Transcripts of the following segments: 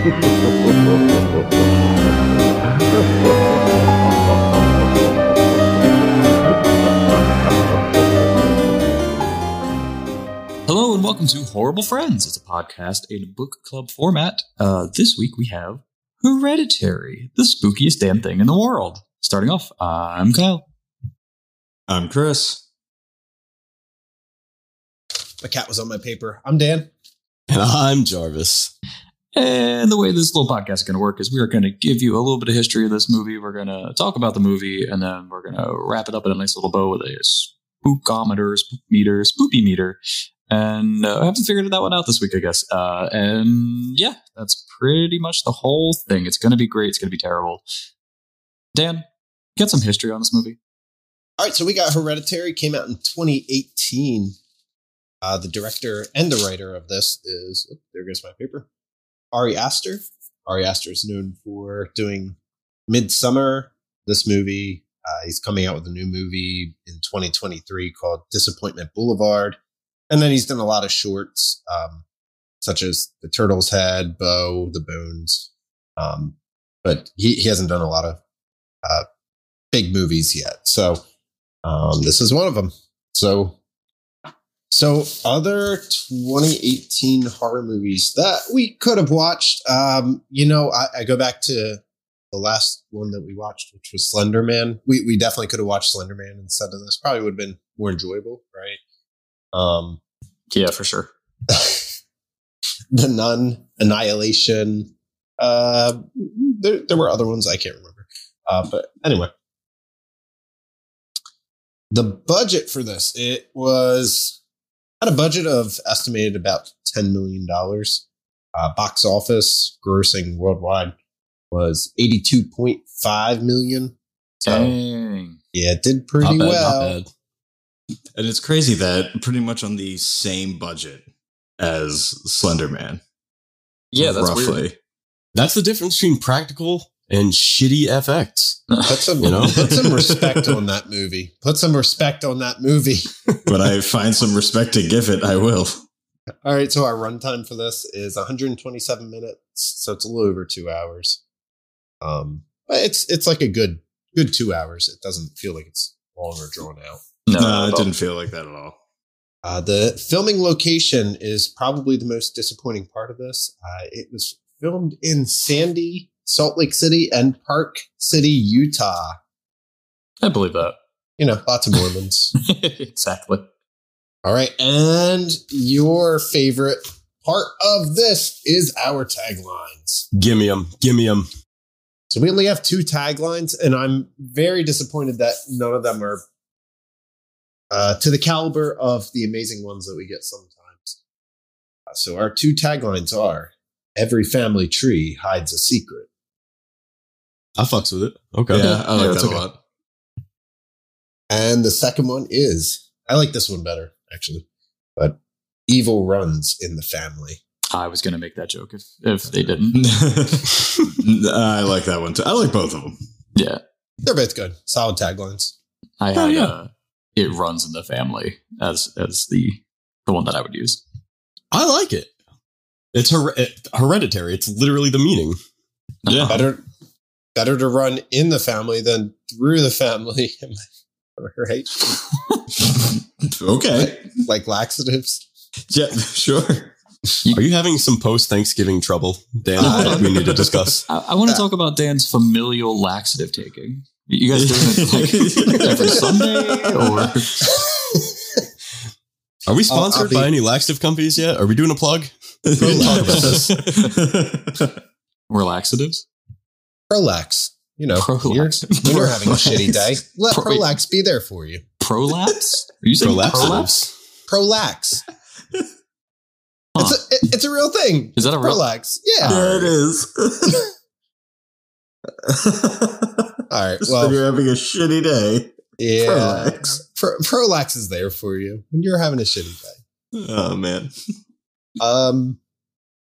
Hello and welcome to Horrorble Friends. It's a podcast in book club format. Uh, this week we have Hereditary, the spookiest damn thing in the world. Starting off, I'm Kyle. I'm Chris. My cat was on my paper. I'm Dan. And I'm Jarvis. And the way this little podcast is going to work is we are going to give you a little bit of history of this movie. We're going to talk about the movie, and then we're going to wrap it up in a nice little bow with a spookometer, spook meter, spoopy meter. And uh, I haven't figured that one out this week, I guess. Uh, and yeah, that's pretty much the whole thing. It's going to be great. It's going to be terrible. Dan, get some history on this movie. All right, so we got Hereditary, came out in 2018. Uh, the director and the writer of this is, oh, there goes my paper, Ari Aster. Ari Aster is known for doing Midsommar, this movie. Uh, he's coming out with a new movie in 2023 called Disappointment Boulevard. And then he's done a lot of shorts, um, such as The Turtle's Head, Beau, The Bones. Um, but he, he hasn't done a lot of uh, big movies yet. So um, this is one of them. So, so other 2018 horror movies that we could have watched. Um, you know, I, I go back to the last one that we watched, which was Slender Man. We we definitely could have watched Slender Man instead of this. Probably would have been more enjoyable, right? Um, Yeah, for sure. the Nun, Annihilation. Uh, there there were other ones I can't remember. Uh, but anyway, the budget for this it was had a budget of estimated about ten million dollars. Uh, box office grossing worldwide was eighty two point five million. So Dang. yeah, it did pretty Not bad, well. not bad. And it's crazy that pretty much on the same budget as Slender Man. Yeah, that's roughly. weird. That's the difference between practical and shitty FX. Put some, You know? put some respect on that movie. Put some respect on that movie. when I find some respect to give it, I will. All right, so our runtime for this is 127 minutes, so it's a little over two hours. Um, but it's it's like a good good two hours. It doesn't feel like it's long or drawn out. No, No, it didn't feel like that at all. Uh, the filming location is probably the most disappointing part of this. Uh, it was filmed in Sandy, Salt Lake City, and Park City, Utah. I believe that. You know, lots of Mormons. exactly. All right. And your favorite part of this is our taglines. Gimme them. Gimme them. So we only have two taglines, and I'm very disappointed that none of them are uh, to the caliber of the amazing ones that we get sometimes. Uh, so our two taglines are Every family tree hides a secret. I fucks with it. Okay. Yeah, I like that's that okay. a lot. And the second one is I like this one better, actually. But evil runs in the family. I was going to make that joke if, if they didn't. I like that one too. I like both of them. Yeah. They're both good. Solid taglines. I Oh, yeah. uh, it runs in the family as as the the one that I would use. I like it. It's her- it- hereditary. It's literally the meaning. Yeah. Better better to run in the family than through the family. right? okay. Like laxatives. Yeah, sure. Are you having some post Thanksgiving trouble, Dan? Uh, that we need to discuss. I, I want to talk about Dan's familial laxative taking. You guys doing it like every Sunday or Are we I'll sponsored be- by any laxative companies yet? Are we doing a plug? Talk about this. or laxatives? Prolax. You know, when you're, when you're having a shitty day, let Pro- Prolax be there for you. Prolapse? Are you saying prolapse? Prolapsives. Prolax. Huh. It's a it- it's a real thing. Is that a real? Prolax. Yeah. yeah, it is. All right. Just Well, when you're having a shitty day. yeah. Prolax. Pro- Prolax is there for you when you're having a shitty day. Oh man. Um.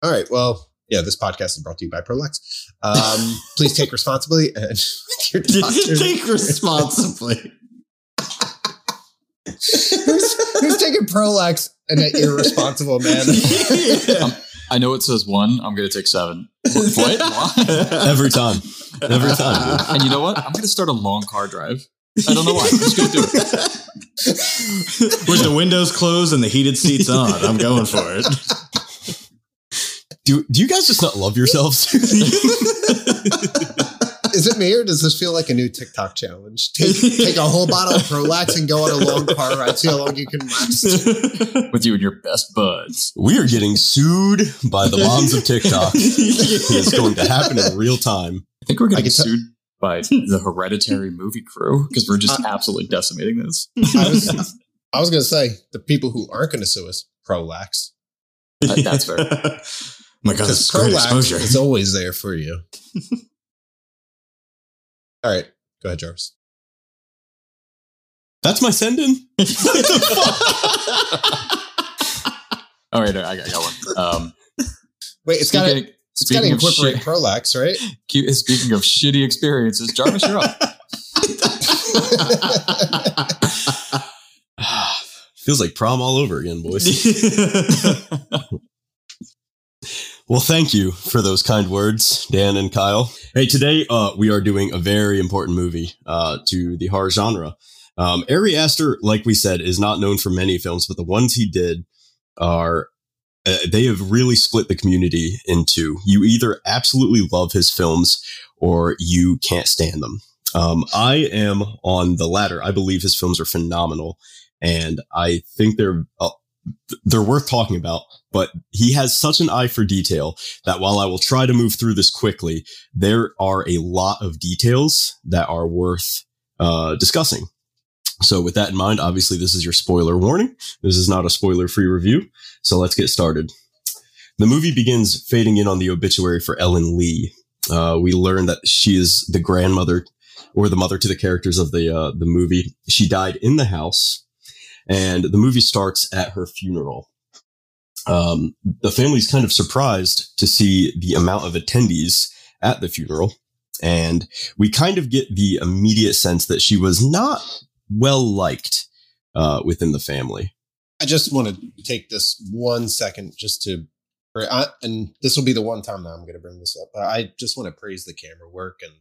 All right. Well, yeah. This podcast is brought to you by Prolex. Um. please take responsibility and your Did doctor. you take responsibly? who's, who's taking Prolex in an irresponsible manner? Yeah. I know it says one. I'm going to take seven. What? What? Every time. Every time. dude. and you know what? I'm going to start a long car drive. I don't know why. I'm just going to do it. With the windows closed and the heated seats on, I'm going for it. Do, do you guys just not love yourselves? Is it me or does this feel like a new TikTok challenge? Take, take a whole bottle of Prolax and go on a long car ride. See how long you can last. With you and your best buds. we are getting sued by the moms of TikTok. It's going to happen in real time. I think we're I getting can tell- sued by the hereditary movie crew because we're just absolutely decimating this. I was, I was going to say the people who aren't going to sue us, Prolax. Uh, that's fair. My God, Because this is great exposure. is always there for you. All right. Go ahead, Jarvis. That's my send in. All right, I got, I got one. Um, Wait, it's got to it's got to incorporate shit- Prolax, right? Keep- Speaking of shitty experiences, Jarvis, you're up. Feels like prom all over again, boys. Well, thank you for those kind words, Dan and Kyle. Hey, today uh, we are doing a very important movie uh, to the horror genre. Um, Ari Aster, like we said, is not known for many films, but the ones he did are uh, they have really split the community into you either absolutely love his films or you can't stand them. Um, I am on the latter. I believe his films are phenomenal, and I think they're uh, they're worth talking about. But he has such an eye for detail that while I will try to move through this quickly, there are a lot of details that are worth uh, discussing. So, with that in mind, obviously, this is your spoiler warning. This is not a spoiler free review. So, let's get started. The movie begins fading in on the obituary for Ellen Leigh. Uh, we learn that she is the grandmother or the mother to the characters of the uh, the movie. She died in the house, and the movie starts at her funeral. Um, the family's kind of surprised to see the amount of attendees at the funeral, and we kind of get the immediate sense that she was not well liked uh, within the family. I just want to take this one second just to, I, and this will be the one time that I'm going to bring this up. But I just want to praise the camera work and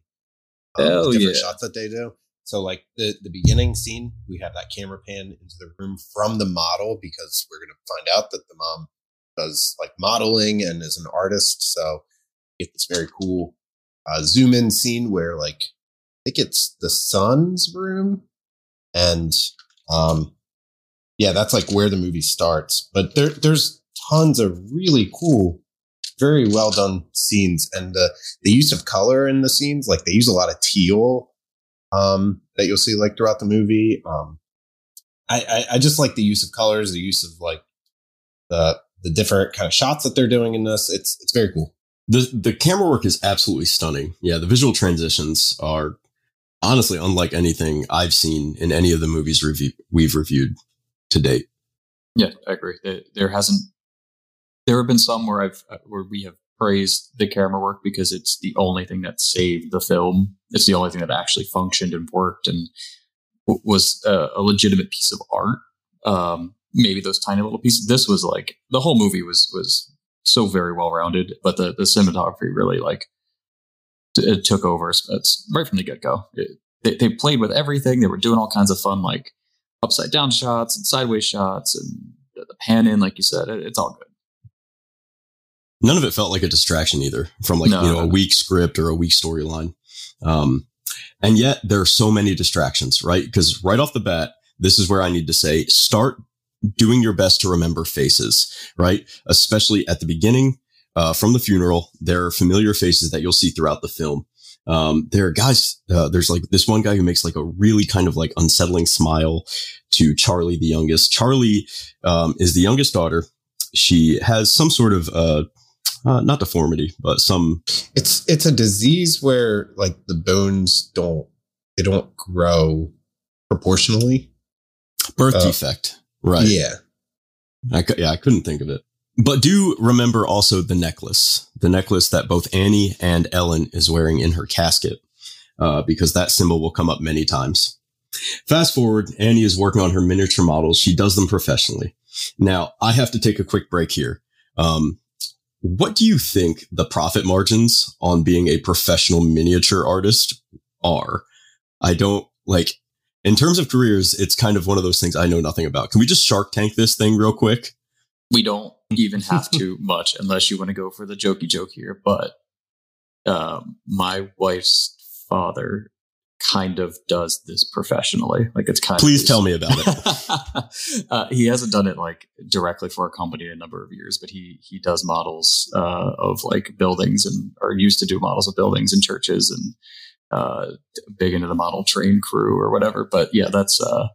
um, Hell the different yeah. shots that they do. So, like the the beginning scene, we have that camera pan into the room from the model because we're going to find out that the mom does like modeling and is an artist. So, get this very cool uh, zoom in scene where like I think it's the sun's room, and um, yeah, that's like where the movie starts. But there, there's tons of really cool, very well done scenes, and the the use of color in the scenes, like they use a lot of teal, um, that you'll see like throughout the movie. Um, I, I I just like the use of colors, the use of like the the different kind of shots that they're doing in this. It's it's very cool. the The camera work is absolutely stunning. Yeah, the visual transitions are honestly unlike anything I've seen in any of the movies review we've reviewed to date. Yeah, I agree. There, there hasn't. There have been some where I've uh, where we have praised the camera work because it's the only thing that saved the film. It's the only thing that actually functioned and worked and was a, a legitimate piece of art. Um, maybe those tiny little pieces. This was like the whole movie was was so very well rounded, but the the cinematography really like t- it took over. It's, it's right from the get go. They, they played with everything. They were doing all kinds of fun like upside down shots and sideways shots and the the pan in, like you said, it, it's all good. None of it felt like a distraction either from like No, you know no, a weak script or a weak storyline. Um, and yet there are so many distractions, right? Because right off the bat, this is where I need to say start doing your best to remember faces, right? Especially at the beginning, uh, from the funeral, there are familiar faces that you'll see throughout the film. Um, there are guys, uh, there's like this one guy who makes like a really kind of like unsettling smile to Charlie, the youngest. Charlie, um, is the youngest daughter. She has some sort of, uh, uh, not deformity, but some It's it's a disease where like the bones don't they don't grow proportionally. birth Uh, defect. Right. Yeah. I, yeah, I couldn't think of it. But do remember also the necklace, the necklace that both Annie and Ellen is wearing in her casket, uh, because that symbol will come up many times. Fast forward, Annie is working on her miniature models. She does them professionally. Now, I have to take a quick break here. Um, what do you think the profit margins on being a professional miniature artist are? I don't like in terms of careers, it's kind of one of those things I know nothing about. Can we just Shark Tank this thing real quick? We don't even have to much unless you want to go for the jokey joke here. But um, my wife's father kind of does this professionally. Like it's kind Please of tell me about it. uh, he hasn't done it like directly for a company in a number of years, but he he does models uh, of like buildings and or used to do models of buildings and churches and uh, big into the model train crew or whatever. But yeah, that's uh,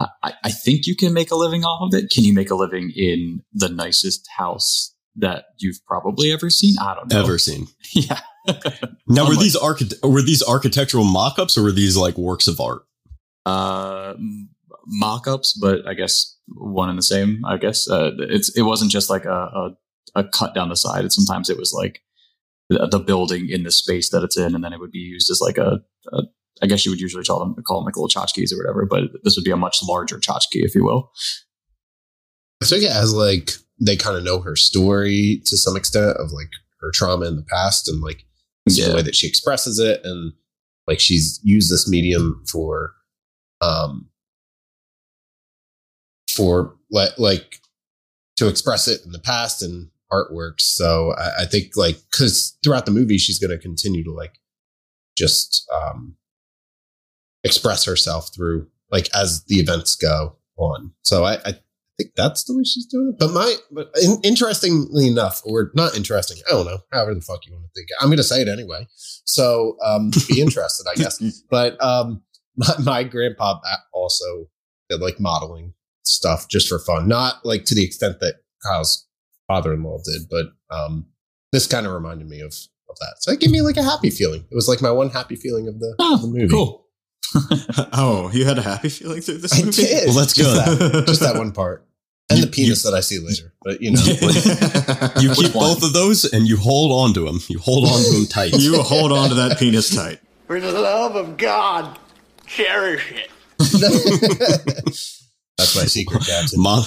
I, I think you can make a living off of it. Can you make a living in the nicest house that you've probably ever seen? I don't know. Ever seen? Yeah. Now, were these archi- were these architectural mock-ups or were these like works of art? uh mock-ups but i guess one and the same i guess uh, it's it wasn't just like a, a a cut down the side sometimes it was like the, building in the space that it's in and then it would be used as like a, a i guess you would usually call them call them like little tchotchkes or whatever but this would be a much larger tchotchke if you will I took it as like they kind of know her story to some extent of like her trauma in the past and like Yeah. the way that she expresses it and like she's used this medium for um for like like to express it in the past and artworks so i, I think like because throughout the movie she's going to continue to like just um express herself through like as the events go on so i, I think that's the way she's doing it. But my, but in, interestingly enough, or not interesting, I don't know, however the fuck you want to think. I'm going to say it anyway. So um, be interested, I guess. But um, my, my grandpa also did like modeling stuff just for fun, not like to the extent that Kyle's father-in-law did, but um, this kind of reminded me of of that. So it gave me like a happy feeling. It was like my one happy feeling of the, of the movie. cool oh, you had a happy feeling through this I movie? did. Well, let's just go. That, just that one part. And You- the penis that I see later. But you know, You keep both of those and you hold on to them. You hold on to them tight. you hold on to that penis tight. For the love of God, cherish it. That's my secret, Captain. Mo-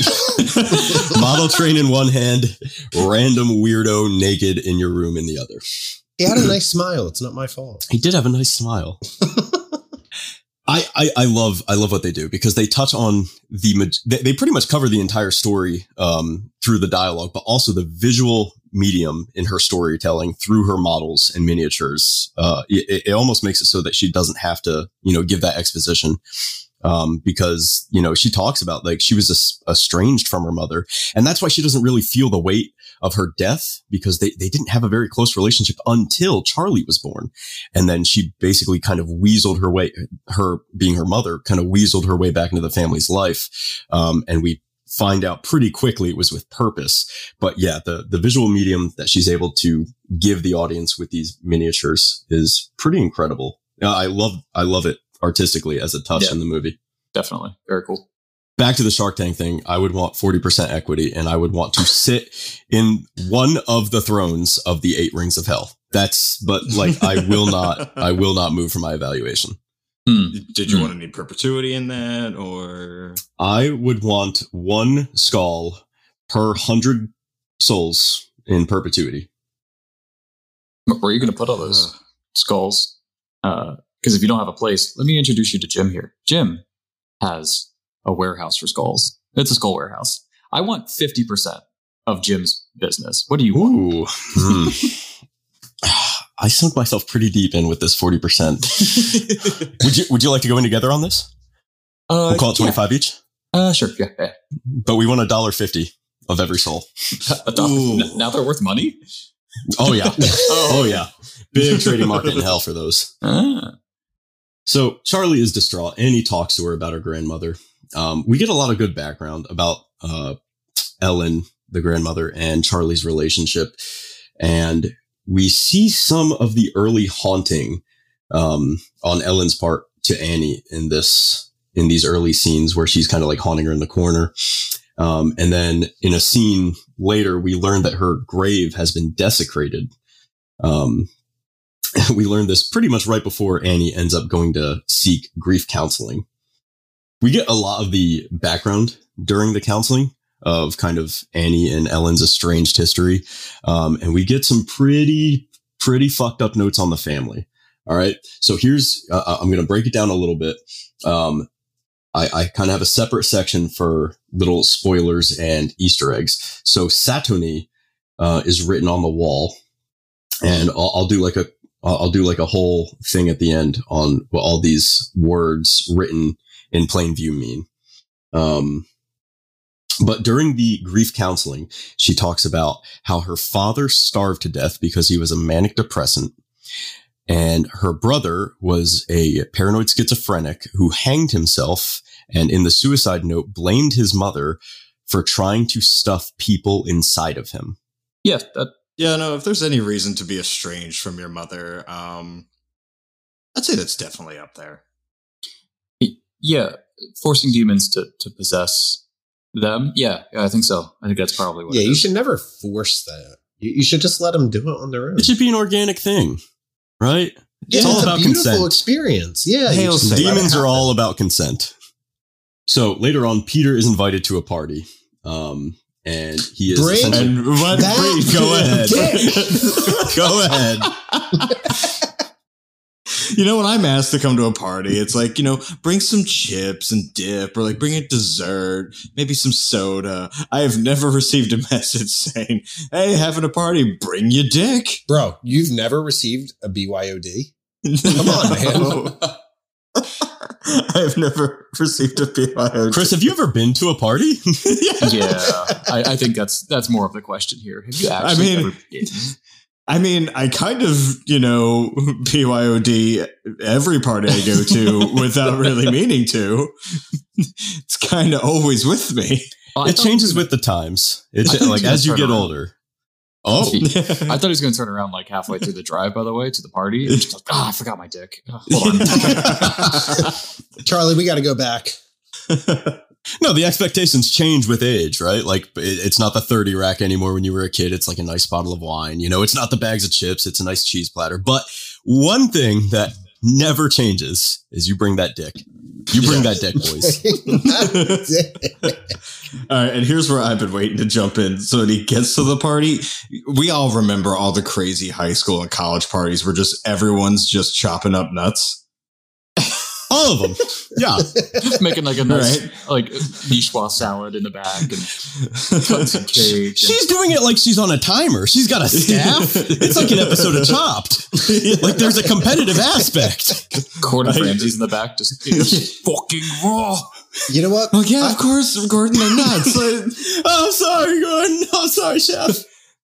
Model train in one hand, random weirdo naked in your room in the other. He had a nice smile. It's not my fault. He did have a nice smile. I, I, I love I love what they do because they touch on the they, they pretty much cover the entire story um, through the dialogue, but also the visual medium in her storytelling through her models and miniatures. Uh, it, it almost makes it so that she doesn't have to you know give that exposition um, because you know she talks about like she was estranged from her mother, and that's why she doesn't really feel the weight of her death because they, they didn't have a very close relationship until Charlie was born. And then she basically kind of weaseled her way, her being her mother, kind of weaseled her way back into the family's life. Um, and we find out pretty quickly it was with purpose. But yeah, the, the visual medium that she's able to give the audience with these miniatures is pretty incredible. I love, I love it artistically as a touch Yeah. in the movie. definitely very cool Back to the Shark Tank thing, I would want 40% equity and I would want to sit in one of the thrones of the eight rings of hell. That's, but like, I will not, I will not move from my evaluation. Hmm. Did you want any perpetuity in that, or I would want one skull per hundred souls in perpetuity. where are you going to put all those Uh, skulls. Because if you don't have a place, let me introduce you to Jim here. Jim has a warehouse for skulls. It's a skull warehouse. I want 50% of Jim's business. What do you want? Ooh. Hmm. I sunk myself pretty deep in with this 40%. would you, would you like to go in together on this? Uh, We'll call it 25 each, yeah. Uh, sure. Yeah. yeah. but we want a dollar fifty of every soul. A dollar- n- now they're worth money? Oh yeah. Oh. Oh yeah. Big trading market in hell for those. Ah. So Charlie is distraught and he talks to her about her grandmother. Um, we get a lot of good background about uh, Ellen, the grandmother, and Charlie's relationship. And we see some of the early haunting um, on Ellen's part to Annie in this in these early scenes where she's kind of like haunting her in the corner. Um, and then in a scene later, we learn that her grave has been desecrated. Um, we learned this pretty much right before Annie ends up going to seek grief counseling. We get a lot of the background during the counseling, of kind of Annie and Ellen's estranged history. Um, and we get some pretty, pretty fucked up notes on the family. All right. So here's, uh, uh I'm going to break it down a little bit. Um, I, I kind of have a separate section for little spoilers and Easter eggs. So Satony, uh, is written on the wall and I'll, I'll do like a, I'll do like a whole thing at the end on what all these words written in plain view mean. Um, but during the grief counseling, she talks about how her father starved to death because he was a manic depressant. And her brother was a paranoid schizophrenic who hanged himself and in the suicide note blamed his mother for trying to stuff people inside of him. Yeah, that, Yeah, no, if there's any reason to be estranged from your mother, um I'd say that's definitely up there. yeah, forcing demons to to possess them. Yeah, yeah, I think so. I think that's probably what. Yeah, it you is. should never force that. You, you should just let them do it on their own. It should be an organic thing, right? Yeah, it's all about a beautiful consent. experience. Yeah, you Hail just Satan. let it Demons are all about consent. So later on, Peter is invited to a party. Um, and he is Bring- And what That breed? go ahead. dick. Go ahead. You know, when I'm asked to come to a party, it's like, you know, bring some chips and dip, or like bring a dessert, maybe some soda. I have never received a message saying, hey, having a party, bring your dick. Bro, you've never received a BYOD? Come on, man. I have never received a BYO. Chris, have you ever been to a party? yeah, I, I think that's that's more of the question here. Have you I mean- I mean, I kind of, you know, BYOD every party I go to without really meaning to. It's kind of always with me. I it changes with the times. It I thought cha- he was like as you get around. older. Oh, gonna- I thought he was going to turn around like halfway through the drive. By the way, to the party, and just like, oh, I forgot my dick. Oh, hold on. Charlie, we got to go back. no, the expectations change with age, right? Like it, it's not the 30 rack anymore when you were a kid. It's like a nice bottle of wine. You know, it's not the bags of chips. It's a nice cheese platter. But one thing that never changes is you bring that dick. You bring that dick, boys. All right, and here's where I've been waiting to jump in. So when he gets to the party, we all remember all the crazy high school and college parties where just everyone's just chopping up nuts. All of them. Yeah. making like a nice Right. like niçoise salad in the back and cutting some cake. and She's doing it like she's on a timer. She's got a staff. It's like an episode of Chopped. Like there's a competitive aspect. Gordon I- Ramsay's in the back, just, just fucking raw. You know what? Well, yeah, I- of course, Gordon, they're nuts. Oh, sorry, Gordon. I'm sorry, chef.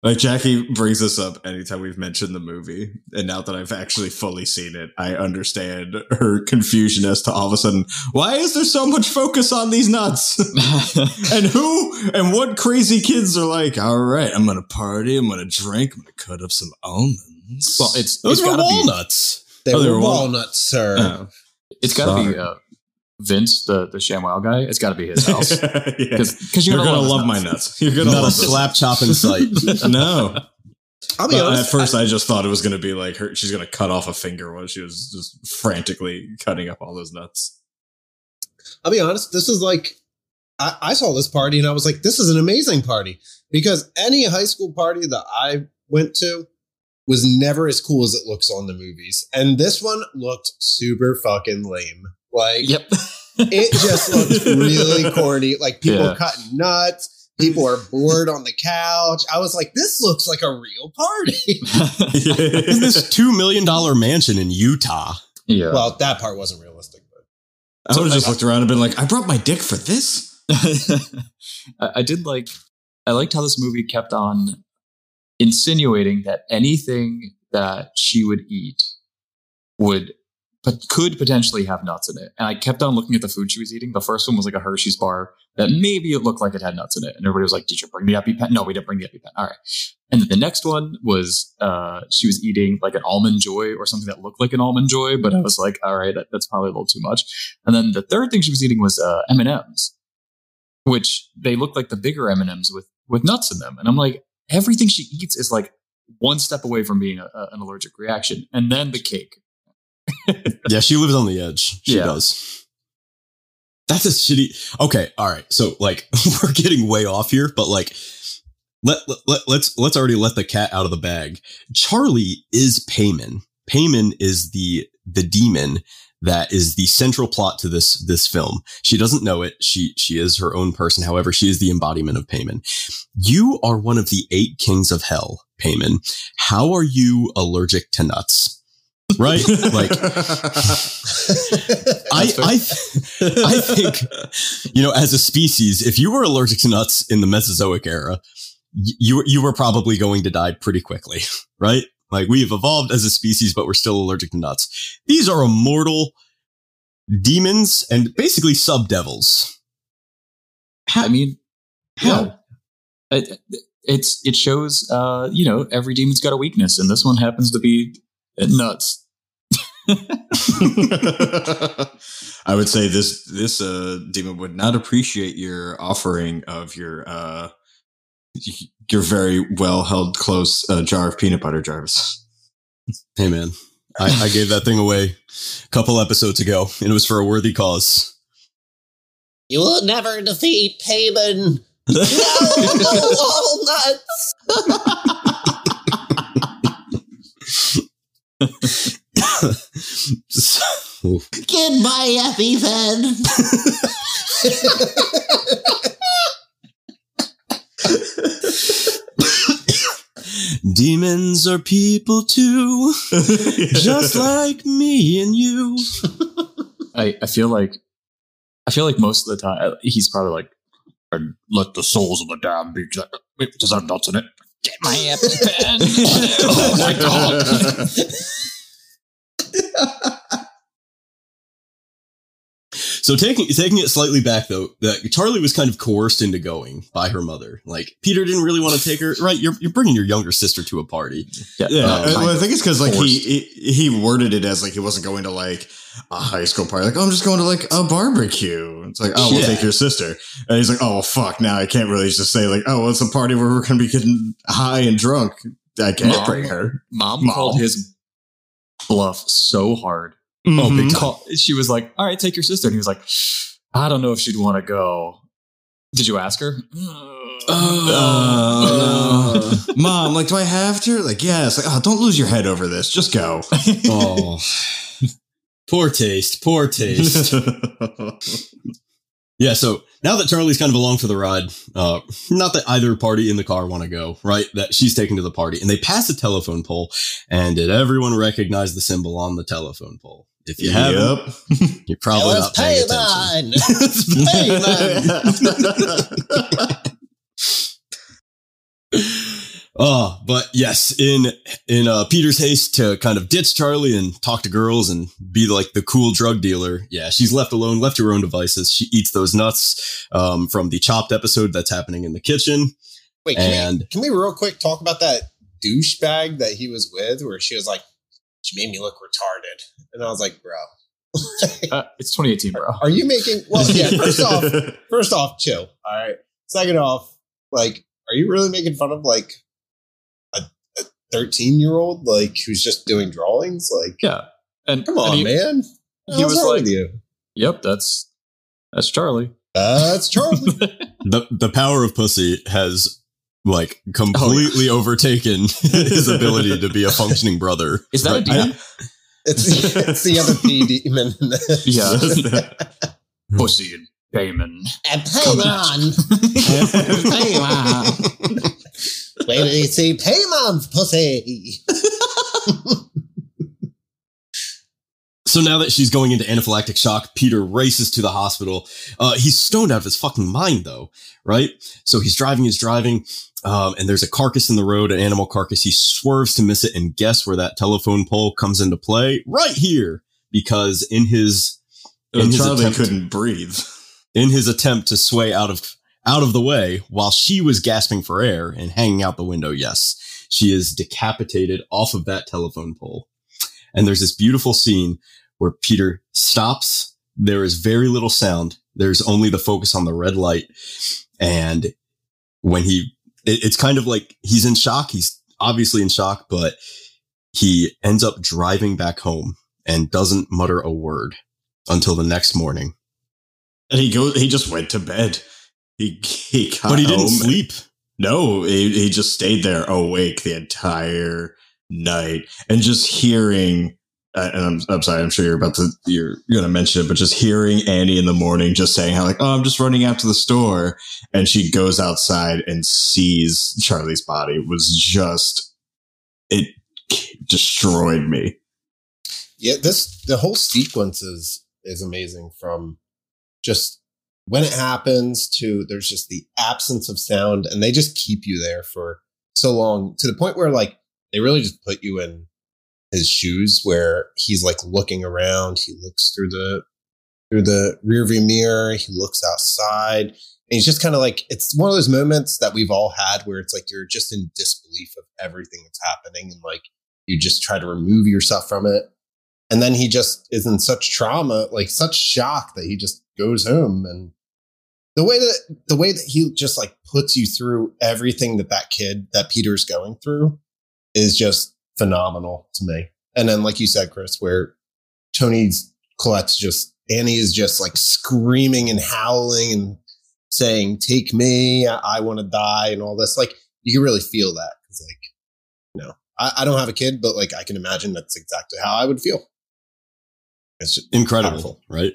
Like Jackie brings this up anytime we've mentioned the movie, and now that I've actually fully seen it, I understand her confusion as to all of a sudden why is there so much focus on these nuts. and who and what crazy kids are like, all right, I'm gonna party, I'm gonna drink, I'm gonna cut up some almonds. well, it's Those it's were walnuts. They Oh, they were were walnuts, sir. Oh. it's gotta be uh, Vince, the the ShamWow guy. It's gotta be his house yeah. because You're you're gonna, his love my nuts. nuts. You're gonna Not a love this. slap chop in sight. No. I'll be But honest. at first, I just thought it was going to be like her. She's going to cut off a finger while she was just frantically cutting up all those nuts. I'll be honest, this is like I, I saw this party and I was like, this is an amazing party. Because any high school party that I went to was never as cool as it looks on the movies. And this one looked super fucking lame. Like Yep. it just looks really corny. Like people Yeah. cutting nuts, people are bored on the couch. I was like, this looks like a real party. In this $2 million mansion in Utah. yeah. well, that part wasn't realistic, but I would have just looked around and been like, "I brought my dick for this." I, I did like I liked how this movie kept on insinuating that anything that she would eat would but could potentially have nuts in it. And I kept on looking at the food she was eating. The first one was like a Hershey's bar that maybe it looked like it had nuts in it. And everybody was like, Did you bring the EpiPen? No, we didn't bring the EpiPen. All right. And then the next one was uh she was eating like an almond joy or something that looked like an almond joy, but I was like, all right, that, that's probably a little too much. And then the third thing she was eating was uh M&M's which they look like the bigger M&Ms with with nuts in them. And I'm like, everything she eats is like one step away from being a, a- an allergic reaction. And then the cake. Yeah, she lives on the edge. She Yeah. does. That's a shitty. Okay, all right. So like we're getting way off here, but like let, let let's let's already let the cat out of the bag. Charlie is Paymon. Paymon is the the demon that is the central plot to this this film. She doesn't know it. She she is her own person. However, she is the embodiment of Paymon. You are one of the eight kings of hell, Paymon. How are you allergic to nuts? Right? like I I I think you know, as a species, if you were allergic to nuts in the Mesozoic era, you you were probably going to die pretty quickly, right? Like we've evolved as a species, but we're still allergic to nuts. These are immortal demons and basically sub devils. I mean, yeah, it, it's it shows uh, you know every demon's got a weakness, and this one happens to be nuts. I would say this this uh, demon would not appreciate your offering of your uh, your very well held close uh, jar of peanut butter, Jarvis. Hey man, I, I gave that thing away a couple episodes ago, and it was for a worthy cause. You will never defeat Paymon. no, walnuts. So- Goodbye, Ethan. Demons are people too, just like me and you. I, I feel like I feel like most of the time he's probably like, and let the souls of the damned be. ju- Wait, does that have nuts in it? Get my EpiPen. oh my god! So taking taking it slightly back though, that Charlie was kind of coerced into going by her mother. Like Peter didn't really want to take her. Right, you're you're bringing your younger sister to a party. Yeah, Yeah, uh, well, I think it's because like he, he he worded it as like he wasn't going to like a high school party. Like, oh, I'm just going to like a barbecue. It's like, oh, we'll Yeah. take your sister. And he's like, oh, fuck. Now I can't really just say like, oh, well, it's a party where we're going to be getting high and drunk. I can't Mom. bring her. Mom, Mom. called his bluff so hard. Oh, big Mhm. time. Call, she was like, "All right, take your sister," and he was like, "I don't know if she'd want to go." Did you ask her? Uh, Mom, like, do I have to? Like, yes. Like, oh, don't lose your head over this. Just go. Oh, poor taste, poor taste. Yeah, so now that Charlie's kind of along for the ride, uh, not that either party in the car want to go, right? That she's taken to the party, and they pass a telephone pole, and did everyone recognize the symbol on the telephone pole? If you haven't, you're probably It not was paying attention. Paymon. Oh, but yes, in in uh, Peter's haste to kind of ditch Charlie and talk to girls and be like the cool drug dealer, yeah, she's left alone, left to her own devices. She eats those nuts um, from the chopped episode that's happening in the kitchen. Wait, can, And- we, can we real quick talk about that douchebag that he was with, where she was like, she made me look retarded, and I was like, bro, Uh, it's 2018, bro. are you making? Well, yeah. First off, first off, chill. All right. Second off, like, are you really making fun of like a thirteen-year-old, like who's just doing drawings? Like, Yeah, and come on, and he, man. he What's was wrong like- with you? Yep, that's that's Charlie. That's Charlie. the The power of pussy has like completely overtaken his ability to be a functioning brother. Is that a Right. demon? it's it's the other P demon. Yeah, pussy and payment. and Paymon. Wait till you see Paymon's pussy. So now that she's going into anaphylactic shock, Peter races to the hospital. Uh, he's stoned out of his fucking mind, though, right? So he's driving, he's driving, um, and there's a carcass in the road, an animal carcass. He swerves to miss it, and guess where that telephone pole comes into play? Right here, because in his in his Charlie attempt- couldn't breathe. in his attempt to sway out of out of the way while she was gasping for air and hanging out the window yes she is decapitated off of that telephone pole and there's this beautiful scene where peter stops there is very little sound there's only the focus on the red light and when he it- it's kind of like he's in shock he's obviously in shock but he ends up driving back home and doesn't mutter a word until the next morning And he goes. He just went to bed. He he got but he didn't sleep. No, he, he just stayed there awake the entire night and just hearing. And I'm, I'm sorry, I'm sure you're about to you're gonna mention it, but just hearing Annie in the morning just saying how like, oh, I'm just running out to the store, and she goes outside and sees Charlie's body was just it destroyed me. Yeah, this the whole sequence is is amazing from just when it happens to there's just the absence of sound and they just keep you there for so long to the point where like they really just put you in his shoes where he's like looking around. He looks through the through the rearview mirror. He looks outside. And he's just kind of like it's one of those moments that we've all had where it's like you're just in disbelief of everything that's happening and like you just try to remove yourself from it. And then he just is in such trauma like such shock that he just goes home. And the way that the way that he just like puts you through everything that that kid that peter's going through is just phenomenal to me and then like you said chris where toni's collette's just annie is just like screaming and howling and saying take me i, I want to die and all this like you can really feel that because like you know I, I don't have a kid but like i can imagine that's exactly how i would feel it's Incredible, Powerful. right?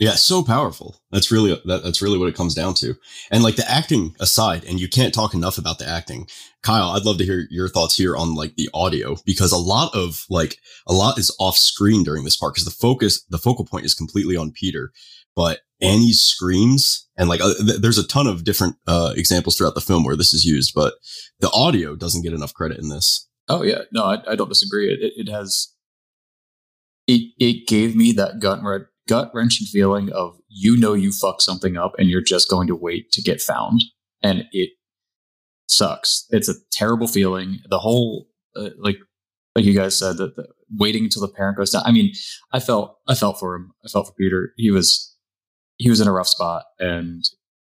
Yeah, so powerful. That's really that, that's really what it comes down to. And like the acting aside, and you can't talk enough about the acting. Kyle, I'd love to hear your thoughts here on like the audio because a lot of like a lot is off screen during this part because the focus the focal point is completely on Peter, but Annie's screams and like uh, th- there's a ton of different uh, examples throughout the film where this is used, but the audio doesn't get enough credit in this. Oh yeah, no, I, I don't disagree. It, it, it has it it gave me that gut gut wrenching feeling of you know you fuck something up and you're just going to wait to get found, and it sucks. It's a terrible feeling. The whole uh, like like you guys said that the, waiting until the parent goes down. I mean, I felt I felt for him. I felt for Peter. He was he was in a rough spot, and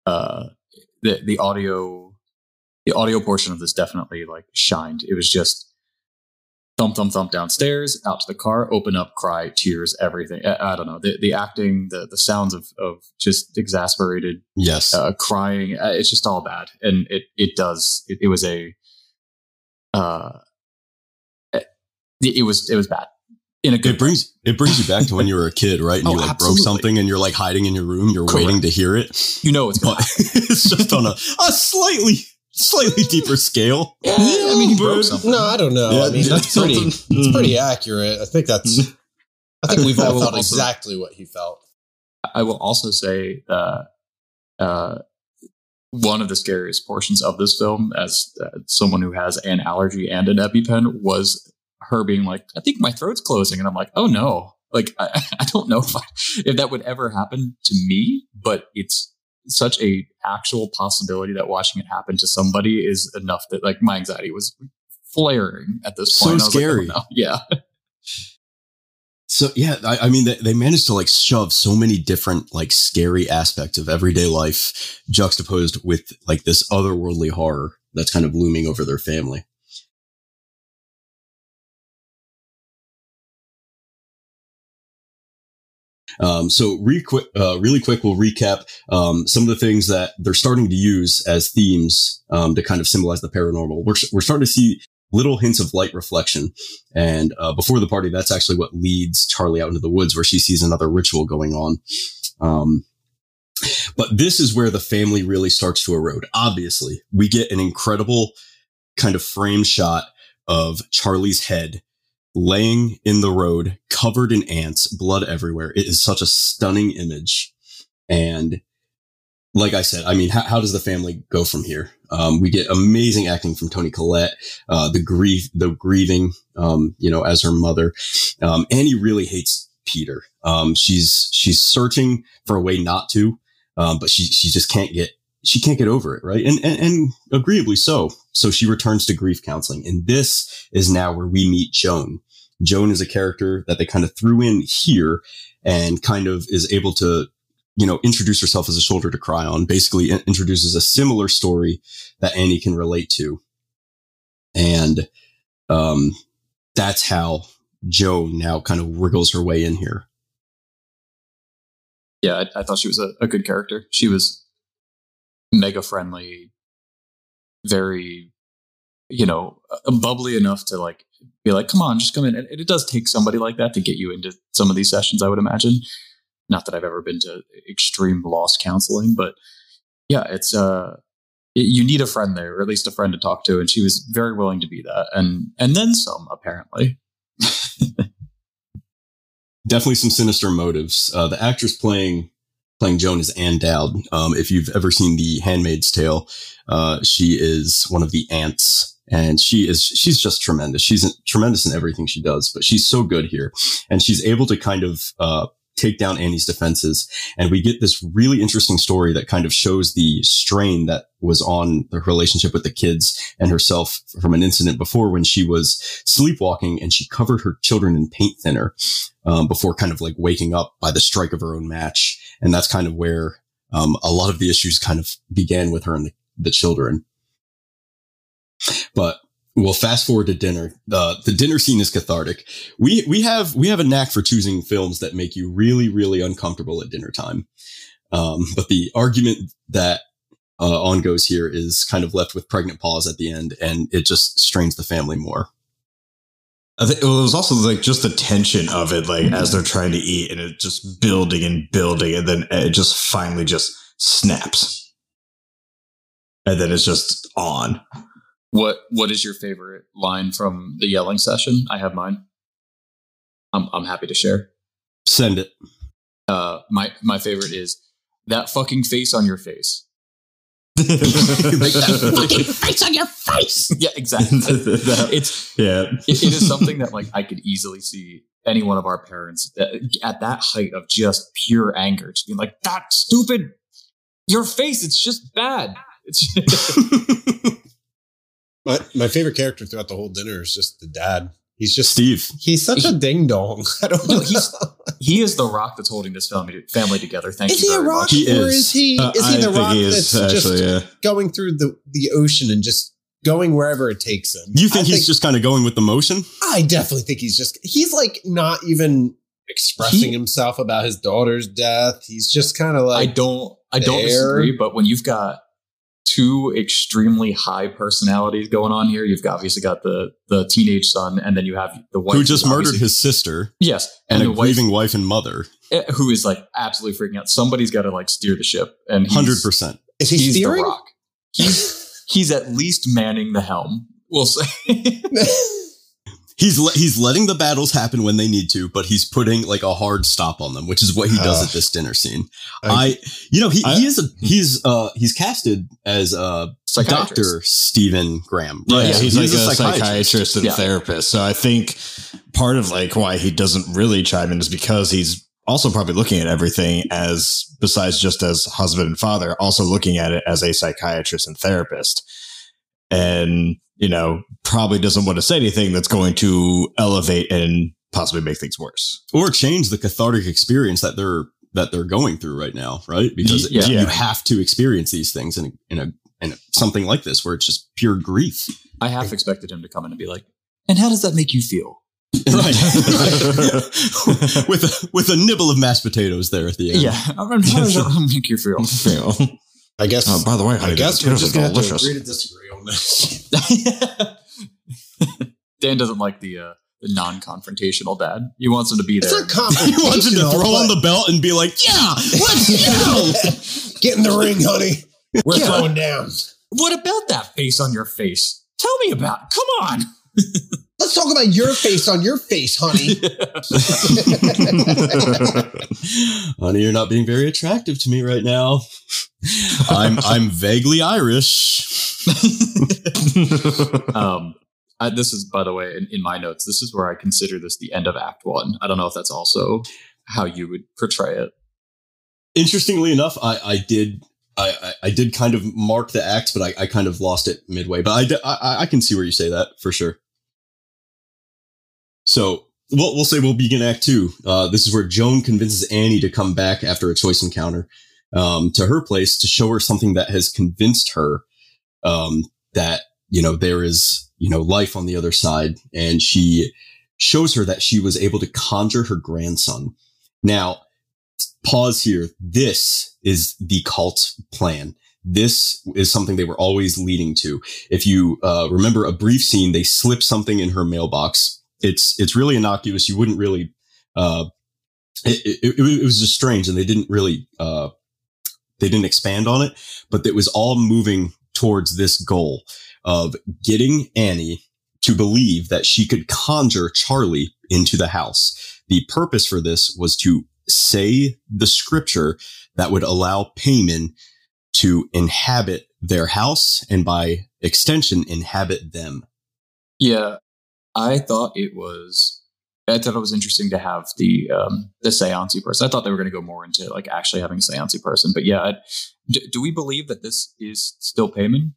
uh, the the audio the audio portion of this definitely like shined. It was just thump thump thump downstairs, out to the car, open up, cry, tears, everything. I, I don't know the the acting, the the sounds of of just exasperated Yes. uh, crying. Uh, it's just all bad, and it it does. It, it was a uh, it, it was it was bad in a good it brings it brings you back to when you were a kid, right? And Oh, you like absolutely. broke something and you're like hiding in your room, you're Correct. waiting to hear it. You know it's But it's just on a, a slightly slightly deeper scale. Yeah, I mean, he broke something. No, I don't know. Yeah, I mean, that's pretty. It's pretty accurate. I think that's. I think we've all felt also- exactly what he felt. I will also say that uh, one of the scariest portions of this film, as uh, someone who has an allergy and an EpiPen, was her being like, "I think my throat's closing," and I'm like, "Oh no!" Like I, I don't know if I, if that would ever happen to me, but it's such a actual possibility that watching it happen to somebody is enough that like my anxiety was flaring at this point. So was like, oh, scary. no. Yeah. So yeah, I, I mean, they, they managed to like shove so many different like scary aspects of everyday life juxtaposed with like this otherworldly horror that's kind of looming over their family. Um, so re- uh, really quick, we'll recap um, some of the things that they're starting to use as themes um, to kind of symbolize the paranormal. We're, we're starting to see little hints of light reflection. And uh, before the party, that's actually what leads Charlie out into the woods where she sees another ritual going on. Um, but this is where the family really starts to erode. Obviously, we get an incredible kind of frame shot of Charlie's head laying in the road, covered in ants, blood everywhere. It is such a stunning image. And like I said, I mean, how, how does the family go from here? Um, we get amazing acting from Toni Collette, uh, the grief, the grieving, um, you know, as her mother. Um, Annie really hates Peter. Um, she's, she's searching for a way not to, um, but she, she just can't get, she can't get over it. Right. And, and, and agreeably so. So she returns to grief counseling. And this is now where we meet Joan. Joan is a character that they kind of threw in here and kind of is able to you know, introduce herself as a shoulder to cry on, basically in- introduces a similar story that Annie can relate to. And, um, that's how Joan kind of wriggles her way in here. yeah, I, I thought she was a, a good character. She was mega friendly, very, you know, uh, bubbly enough to like be like, come on, just come in. And it does take somebody like that to get you into some of these sessions, I would imagine. Not that I've ever been to extreme loss counseling, but yeah, it's uh you need a friend there, or at least a friend to talk to, and she was very willing to be that, and and then some apparently. Definitely some sinister motives. Uh, the actress playing playing Joan is Ann Dowd. Um, if you've ever seen The Handmaid's Tale, uh, she is one of the aunts, and she is she's just tremendous. She's tremendous in everything she does, but she's so good here, and she's able to kind of uh, take down Annie's defenses. And we get this really interesting story that kind of shows the strain that was on her relationship with the kids and herself from an incident before when she was sleepwalking and she covered her children in paint thinner um, before kind of like waking up by the strike of her own match. And that's kind of where um, a lot of the issues kind of began with her and the, the children. But we'll fast forward to dinner. The the dinner scene is cathartic. We we have we have a knack for choosing films that make you really really uncomfortable at dinner time. Um, but the argument that uh, on goes here is kind of left with pregnant pause at the end, and it just strains the family more. I think it was also like just the tension of it, like as they're trying to eat, and it just building and building, and then it just finally just snaps, and then it's just on. What What is your favorite line from the yelling session? I have mine. I'm I'm happy to share. Send it. Uh, my my favorite is that fucking face on your face. Like that fucking face on your face. Yeah, exactly. That- it's yeah, it, it is something that like I could easily see any one of our parents that, at that height of just pure anger, just being like, "That stupid, your face. It's just bad." It's My my favorite character throughout the whole dinner is just the dad. He's just Steve. he's such a ding dong. I don't know. He's- he is the rock that's holding this family family together. Thank is you Is he a rock. He or is. is he Uh, is he the rock he that's actually. just yeah. going through the the ocean and just going wherever it takes him? You think I he's just kind of going with the motion? I definitely think he's just he's like not even expressing He- himself about his daughter's death. He's just kind of like I don't I don't there. disagree, but when you've got two extremely high personalities going on here, you've got, obviously got the the teenage son, and then you have the wife Who just murdered his sister yes, and, and, a the wife grieving wife and mother. eh, who is like absolutely freaking out. Somebody's got to like steer the ship, and Hundred percent. is he he's the steering? rock. He's he's at least manning the helm. We'll say. He's le- he's letting the battles happen when they need to, but he's putting like a hard stop on them, which is what he does Ugh. at this dinner scene. I- I, you know, he, I- he is a he's uh he's casted as uh Psychiatrist. Doctor Stephen Graham. Yeah, So he's he like is a psychiatrist, and Yeah. therapist. So I think part of like why he doesn't really chime in is because he's also probably looking at everything as besides just as husband and father, also looking at it as a psychiatrist and therapist. And, you know, probably doesn't want to say anything that's going to elevate and possibly make things worse. or change the cathartic experience that they're that they're going through right now, right? Because Yeah. you have to experience these things in a, in a in a, something like this where it's just pure grief. I half expected him to come in and be like, "And how does that make you feel?" Right. with a, with a nibble of mashed potatoes there at the end. Yeah, I how does that make you feel? I guess. oh, by the way, I honey, guess we're just gonna have to delicious. agree to disagree on this. Dan doesn't like the uh, the non-confrontational dad. He wants him to be It's there. not confrontational. He wants him to throw on the belt and be like, "Yeah, let's go." Get in the ring, honey. We're Yeah. throwing down. what about that face on your face? Tell me about. It. Come on. Let's talk about your face on your face, honey. Honey, you're not being very attractive to me right now. I'm I'm vaguely Irish. um, I, this is, by the way, in, in my notes. This is where I consider this the end of Act One. I don't know if that's also how you would portray it. Interestingly enough, I, I did I, I, I did kind of mark the act, but I, I kind of lost it midway. But I I can see where you say that for sure. So we'll, we'll say we'll begin Act Two. Uh, this is where Joan convinces Annie to come back after a choice encounter um, to her place to show her something that has convinced her um, that you know there is you know life on the other side, and she shows her that she was able to conjure her grandson. Now, pause here. This is the cult plan. This is something they were always leading to. If you uh, remember a brief scene, they slip something in her mailbox. It's it's really innocuous. You wouldn't really. Uh, it, it, it was just strange, and they didn't really uh, they didn't expand on it, but it was all moving towards this goal of getting Annie to believe that she could conjure Charlie into the house. The purpose for this was to say the scripture that would allow Paimon to inhabit their house and by extension inhabit them. Yeah, I thought it was. I thought it was interesting to have the um, the seancey person. I thought they were going to go more into like actually having a seancey person, but yeah, do, do we believe that this is still Paimon?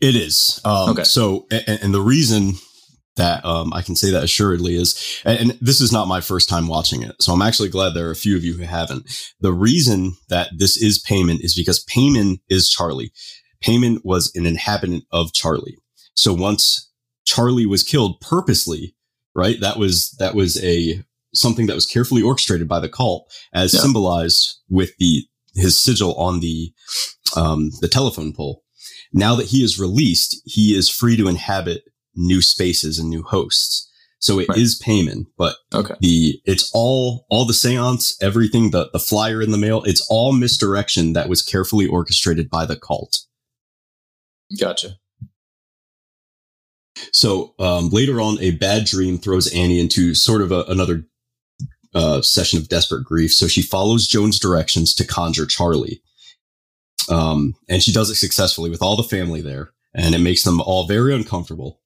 It is. Um, okay. So, and, and, the reason that um, I can say that assuredly is, and, and, this is not my first time watching it. So I'm actually glad there are a few of you who haven't. The reason that this is Paimon is because Paimon is Charlie. Paimon was an inhabitant of Charlie. So once Charlie was killed purposely, right? That was, that was a, something that was carefully orchestrated by the cult as yeah. symbolized with the, his sigil on the, um, the telephone pole. Now that he is released, he is free to inhabit new spaces and new hosts. So it right. is Paimon, but okay. the it's all all the seance, everything, the the flyer in the mail, it's all misdirection that was carefully orchestrated by the cult. Gotcha. So um, later on, a bad dream throws Annie into sort of a, another uh, session of desperate grief. So she follows Joan's directions to conjure Charlie. Um, and she does it successfully with all the family there, and it makes them all very uncomfortable.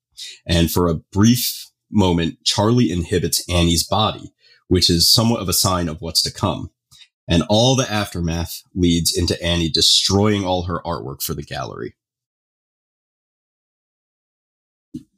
And for a brief moment, Charlie inhibits Annie's body, which is somewhat of a sign of what's to come. And all the aftermath leads into Annie destroying all her artwork for the gallery.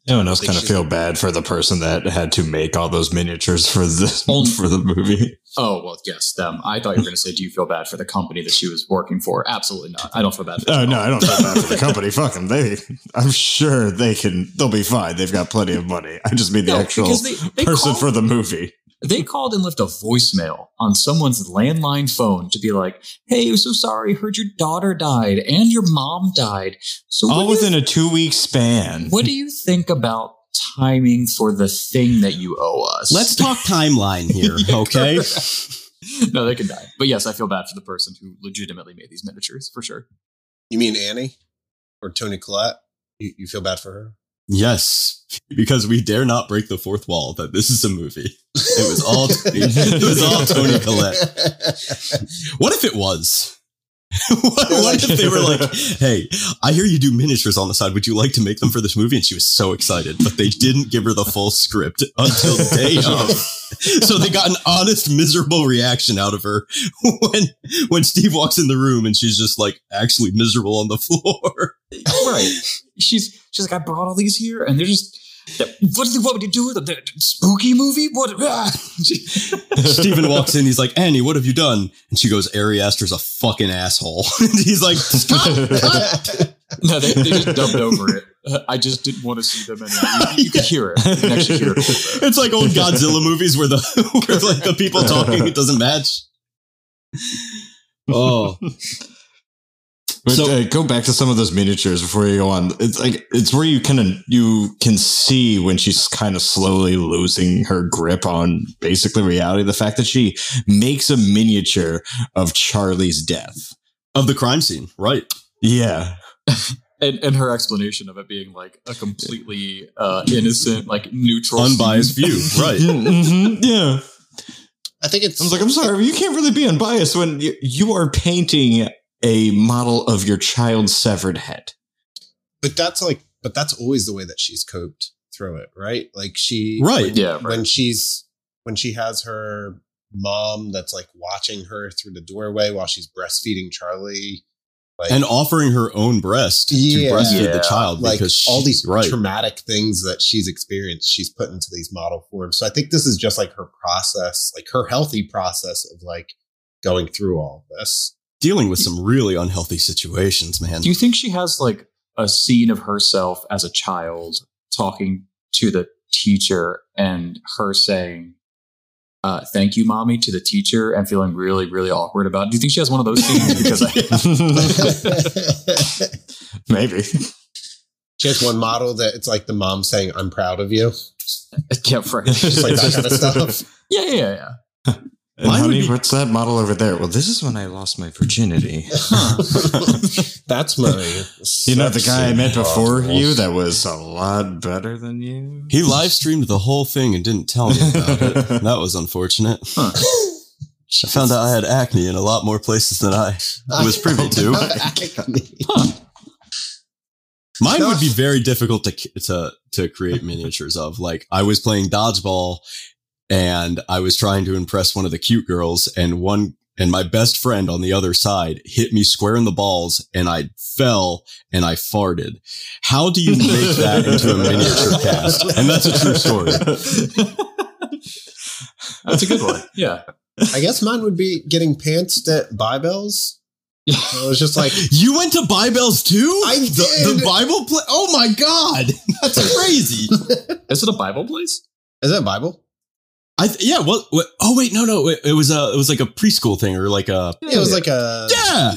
Anyone else kind of feel bad for the person that had to make all those miniatures for this for the movie? Oh well, yes, them. I thought you were going to say, "Do you feel bad for the company that she was working for?" Absolutely not. I don't feel bad. for Oh no, I don't feel bad for the company. Fuck them. They, I'm sure they can. They'll be fine. They've got plenty of money. I just mean the no, actual they, they person for the movie. They called and left a voicemail on someone's landline phone to be like, "Hey, I'm so sorry. Heard your daughter died and your mom died. So all within you, a two week span. What do you think about timing for the thing that you owe us? Let's talk timeline here, okay? no, they can die. But yes, I feel bad for the person who legitimately made these miniatures for sure. You mean Annie or Toni Collette? You, you feel bad for her? Yes, because we dare not break the fourth wall that this is a movie. It was all it was all Toni Collette. What if it was? what, what if they were like, "Hey, I hear you do miniatures on the side. Would you like to make them for this movie?" And she was so excited, but they didn't give her the full script until day of. So they got an honest, miserable reaction out of her when when Steve walks in the room and she's just like actually miserable on the floor. Right. She's she's like, "I brought all these here," and they're just what, what would you do with them? The spooky movie? What? Ah. Stephen walks in. He's like, Annie, what have you done? And she goes, Ari Aster's a fucking asshole. he's like, cut, cut. No, they, they just dubbed over it. I just didn't want to see them anymore. You, you could hear it. You can actually hear it. It's like old Godzilla movies where the where like the people talking it doesn't match. Oh, but so, uh, go back to some of those miniatures before you go on. It's like it's where you kind of you can see when she's kind of slowly losing her grip on basically reality. The fact that she makes a miniature of Charlie's death of the crime scene, right? Yeah. and, and her explanation of it being like a completely uh, innocent, like neutral, unbiased view, right? mm-hmm, yeah. I think it's. I was like, I'm sorry, you can't really be unbiased when you, you are painting a model of your child's severed head. But that's like, but that's always the way that she's coped through it, right? Like she, right? When, yeah. Right. When she's when she has her mom that's like watching her through the doorway while she's breastfeeding Charlie. Like, and offering her own breast yeah, to breastfeed yeah. the child like because all these right. traumatic things that she's experienced, she's put into these model forms. So I think this is just like her process, like her healthy process of like going through all this dealing with some really unhealthy situations, man. Do you think she has like a scene of herself as a child talking to the teacher and her saying, uh, "Thank you, mommy" to the teacher and feeling really, really awkward about. it. Do you think she has one of those scenes? Because I, Maybe. she has one model that it's like the mom saying, I'm proud of you. yeah, right. Just like that kind of stuff. Yeah, yeah, yeah. And Mine honey, be- what's that model over there? Well, this is when I lost my virginity. That's my. You know, the guy I met symbol. before you that was a lot better than you? He live streamed the whole thing and didn't tell me about it. That was unfortunate. Huh. I found out I had acne in a lot more places than I was privy to. Mine would be very difficult to to to create miniatures of. Like I was playing dodgeball and I was trying to impress one of the cute girls and one and my best friend on the other side hit me square in the balls and I fell and I farted. How do you make that into a miniature cast? And that's a true story. That's a good one. Yeah. I guess mine would be getting pantsed at Bibells. I was just like, You went to Bibles too? I did. the Bible play. Oh my god, that's crazy. Is it a Bible place? is that Bible? I th- yeah. What, what? Oh wait, no, no. It, it was a. It was like a preschool thing or like a. Yeah, it was like a Yeah.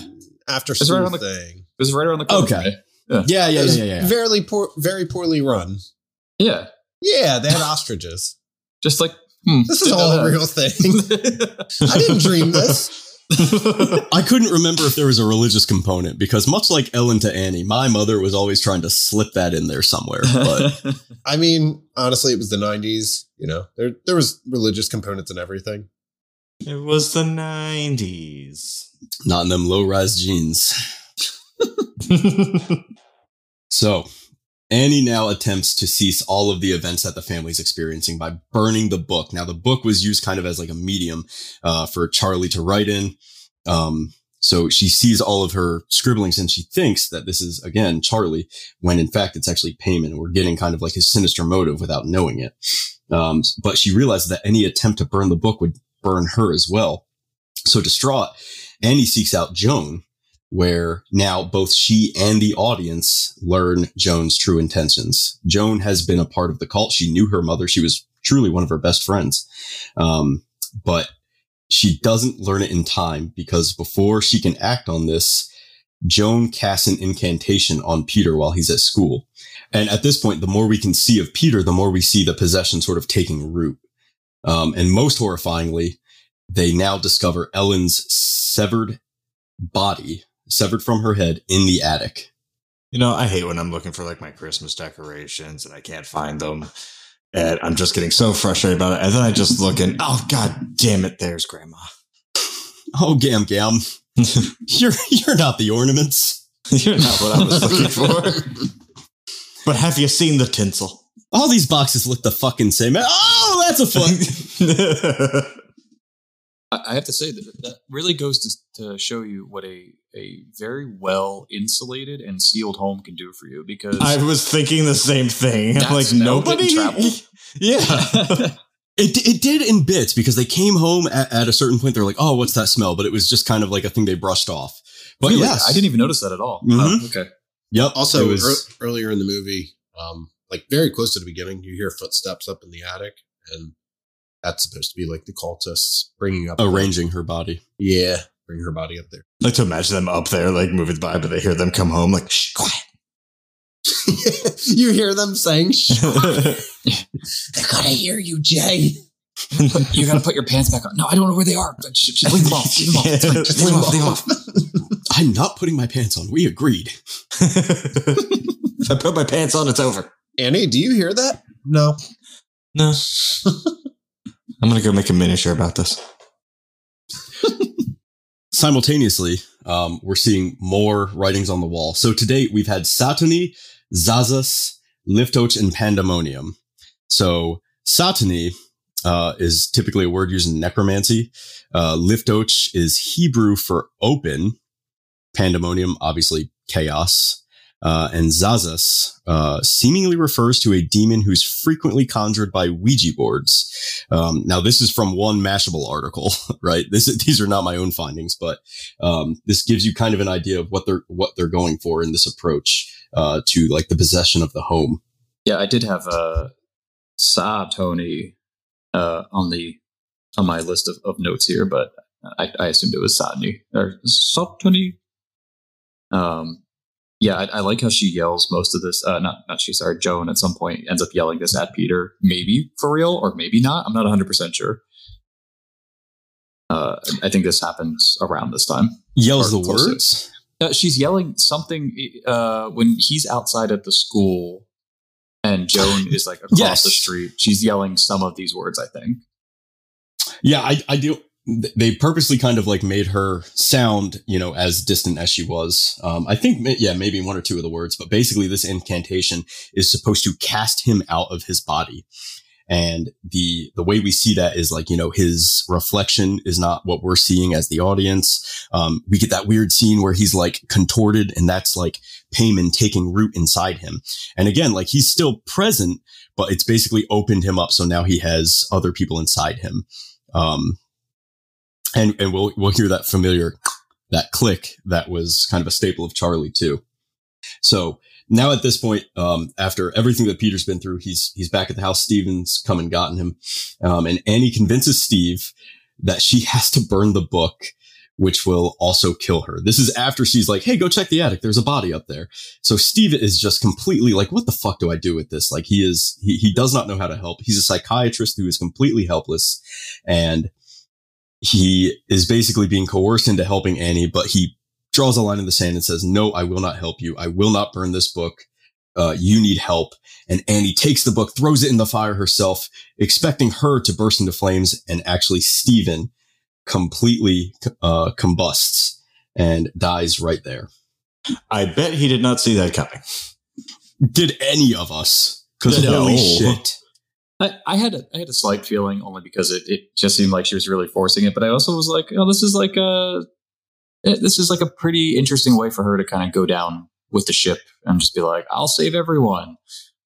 after school right on the- thing. It was right around the corner. Okay. from. Yeah, yeah, yeah, yeah, yeah. Very poor, very poorly run. Yeah. Yeah, they had ostriches. Just like, hmm, This is all know a real thing. I didn't dream this. I couldn't remember if there was a religious component because much like Ellen to Annie, my mother was always trying to slip that in there somewhere. But I mean, honestly, it was the '90s. You know, there there was religious components and everything. It was the 90s. not in them low rise jeans. So, Annie now attempts to cease all of the events that the family's experiencing by burning the book. Now, the book was used kind of as like a medium uh, for Charlie to write in. Um, so she sees all of her scribblings and she thinks that this is again Charlie, when in fact it's actually Paimon. And we're getting kind of like his sinister motive without knowing it. Um, but she realizes that any attempt to burn the book would burn her as well. So distraught, Annie seeks out Joan, where now both she and the audience learn Joan's true intentions. Joan has been a part of the cult. She knew her mother. She was truly one of her best friends. Um, but she doesn't learn it in time because before she can act on this, Joan casts an incantation on Peter while he's at school. And at this point, the more we can see of Peter, the more we see the possession sort of taking root. Um, and most horrifyingly, they now discover Ellen's severed body, severed from her head, in the attic. You know, I hate when I'm looking for like my Christmas decorations and I can't find them. And I'm just getting so frustrated about it. And then I just look and, oh, god damn it, there's grandma. Oh, Gam Gam, you're you're not the ornaments. You're not what I was looking for. but have you seen the tinsel? All these boxes look the fucking same. Oh, that's a fun. I I have to say that that really goes to, to show you what a a very well insulated and sealed home can do for you. Because I was thinking the same thing. That like nobody. Yeah. It, it did in bits because they came home at, at a certain point. They're like, "Oh, what's that smell?" But it was just kind of like a thing they brushed off. But Really? yes, I didn't even notice that at all. Mhm. Oh, okay. Yep. Also, was ear- earlier in the movie, um, like very close to the beginning, you hear footsteps up in the attic, and that's supposed to be like the cultists bringing up arranging her body. Yeah, bring her body up there. like to imagine them up there, like moving by, but they hear them come home, like, shh, quiet. you hear them saying, "Shh, "They're gonna hear you, Jay." You got to put your pants back on. No, I don't know where they are. Just, just leave them off. Leave them off. It's. Just leave them off. Leave them off. I'm not putting my pants on. We agreed. if I put my pants on, it's over. Annie, do you hear that? No. No. I'm gonna go make a miniature about this. Simultaneously, um, we're seeing more writings on the wall. So to date, we've had Satony, Zazas, Liftoach, and Pandemonium. So Satony uh, is typically a word used in necromancy. Uh, Liftoach is Hebrew for open. Pandemonium, obviously chaos. Uh, and Zazas uh, seemingly refers to a demon who's frequently conjured by Ouija boards. Um, now, this is from one Mashable article, right? This is, these are not my own findings, but um, this gives you kind of an idea of what they're what they're going for in this approach uh, to like the possession of the home. Yeah, I did have uh, Satony uh, on the on my list of, of notes here, but I, I assumed it was Satni or Satni. Um, yeah, I, I, like how she yells most of this. Uh, not not she, sorry, Joan at some point ends up yelling this at Peter, maybe for real or maybe not. I'm not 100 percent sure. Uh, I think this happens around this time. Yells the words. Uh, she's yelling something uh, when he's outside at the school, and Joan is like across yes. the street. She's yelling some of these words. I think. Yeah, I, I do they purposely kind of like made her sound, you know, as distant as she was. Um, I think, yeah, maybe one or two of the words, but basically this incantation is supposed to cast him out of his body. And the, the way we see that is like, you know, his reflection is not what we're seeing as the audience. Um, we get that weird scene where he's like contorted and that's like Paimon taking root inside him. And again, like he's still present, but it's basically opened him up. So now he has other people inside him. Um, and and we'll we'll hear that familiar that click that was kind of a staple of Charlie too. So now at this point, um, after everything that Peter's been through, he's he's back at the house. Steven's come and gotten him, um, and Annie convinces Steve that she has to burn the book, which will also kill her. This is after she's like, "Hey, go check the attic. There's a body up there." So Steve is just completely like, "What the fuck do I do with this?" Like he is he he does not know how to help. He's a psychiatrist who is completely helpless, and he is basically being coerced into helping Annie, but he draws a line in the sand and says, no, I will not help you. I will not burn this book. Uh, you need help. And Annie takes the book, throws it in the fire herself, expecting her to burst into flames. And actually, Stephen completely uh, combusts and dies right there. I bet he did not see that coming. Did any of us? Because no. holy shit. I, I, had a, I had a slight feeling only because it, it just seemed like she was really forcing it, but I also was like, oh, this is like a eh, this is like a pretty interesting way for her to kind of go down with the ship and just be like, I'll save everyone.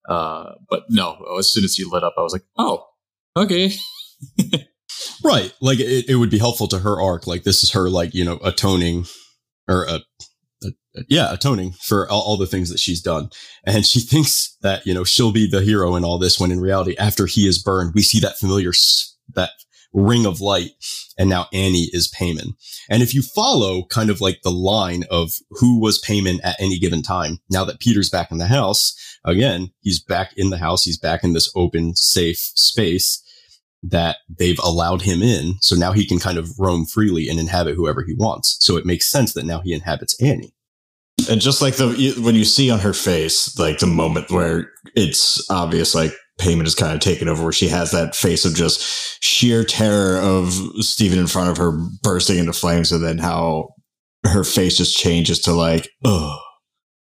Uh, but no, as soon as he lit up, I was like, oh, okay. right. Like it, it would be helpful to her arc. Like this is her, like, you know, atoning or uh, yeah, atoning for all, all, the things that she's done. And she thinks that, you know, she'll be the hero in all this when in reality, after he is burned, we see that familiar, that ring of light. And now Annie is Paimon. And if you follow kind of like the line of who was Paimon at any given time, now that Peter's back in the house, again, he's back in the house. He's back in this open, safe space that they've allowed him in. So now he can kind of roam freely and inhabit whoever he wants. So it makes sense that now he inhabits Annie. And just like the when you see on her face, like the moment where it's obvious, like Paimon is kind of taken over, where she has that face of just sheer terror of Stephen in front of her bursting into flames, and then how her face just changes to like, oh,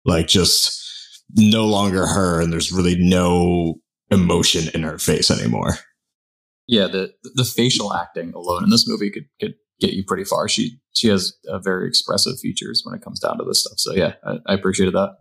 like just no longer her, and there's really no emotion in her face anymore. Yeah, the the facial acting alone in this movie could could get you pretty far. She she has uh, very expressive features when it comes down to this stuff. So yeah, I, I appreciated that.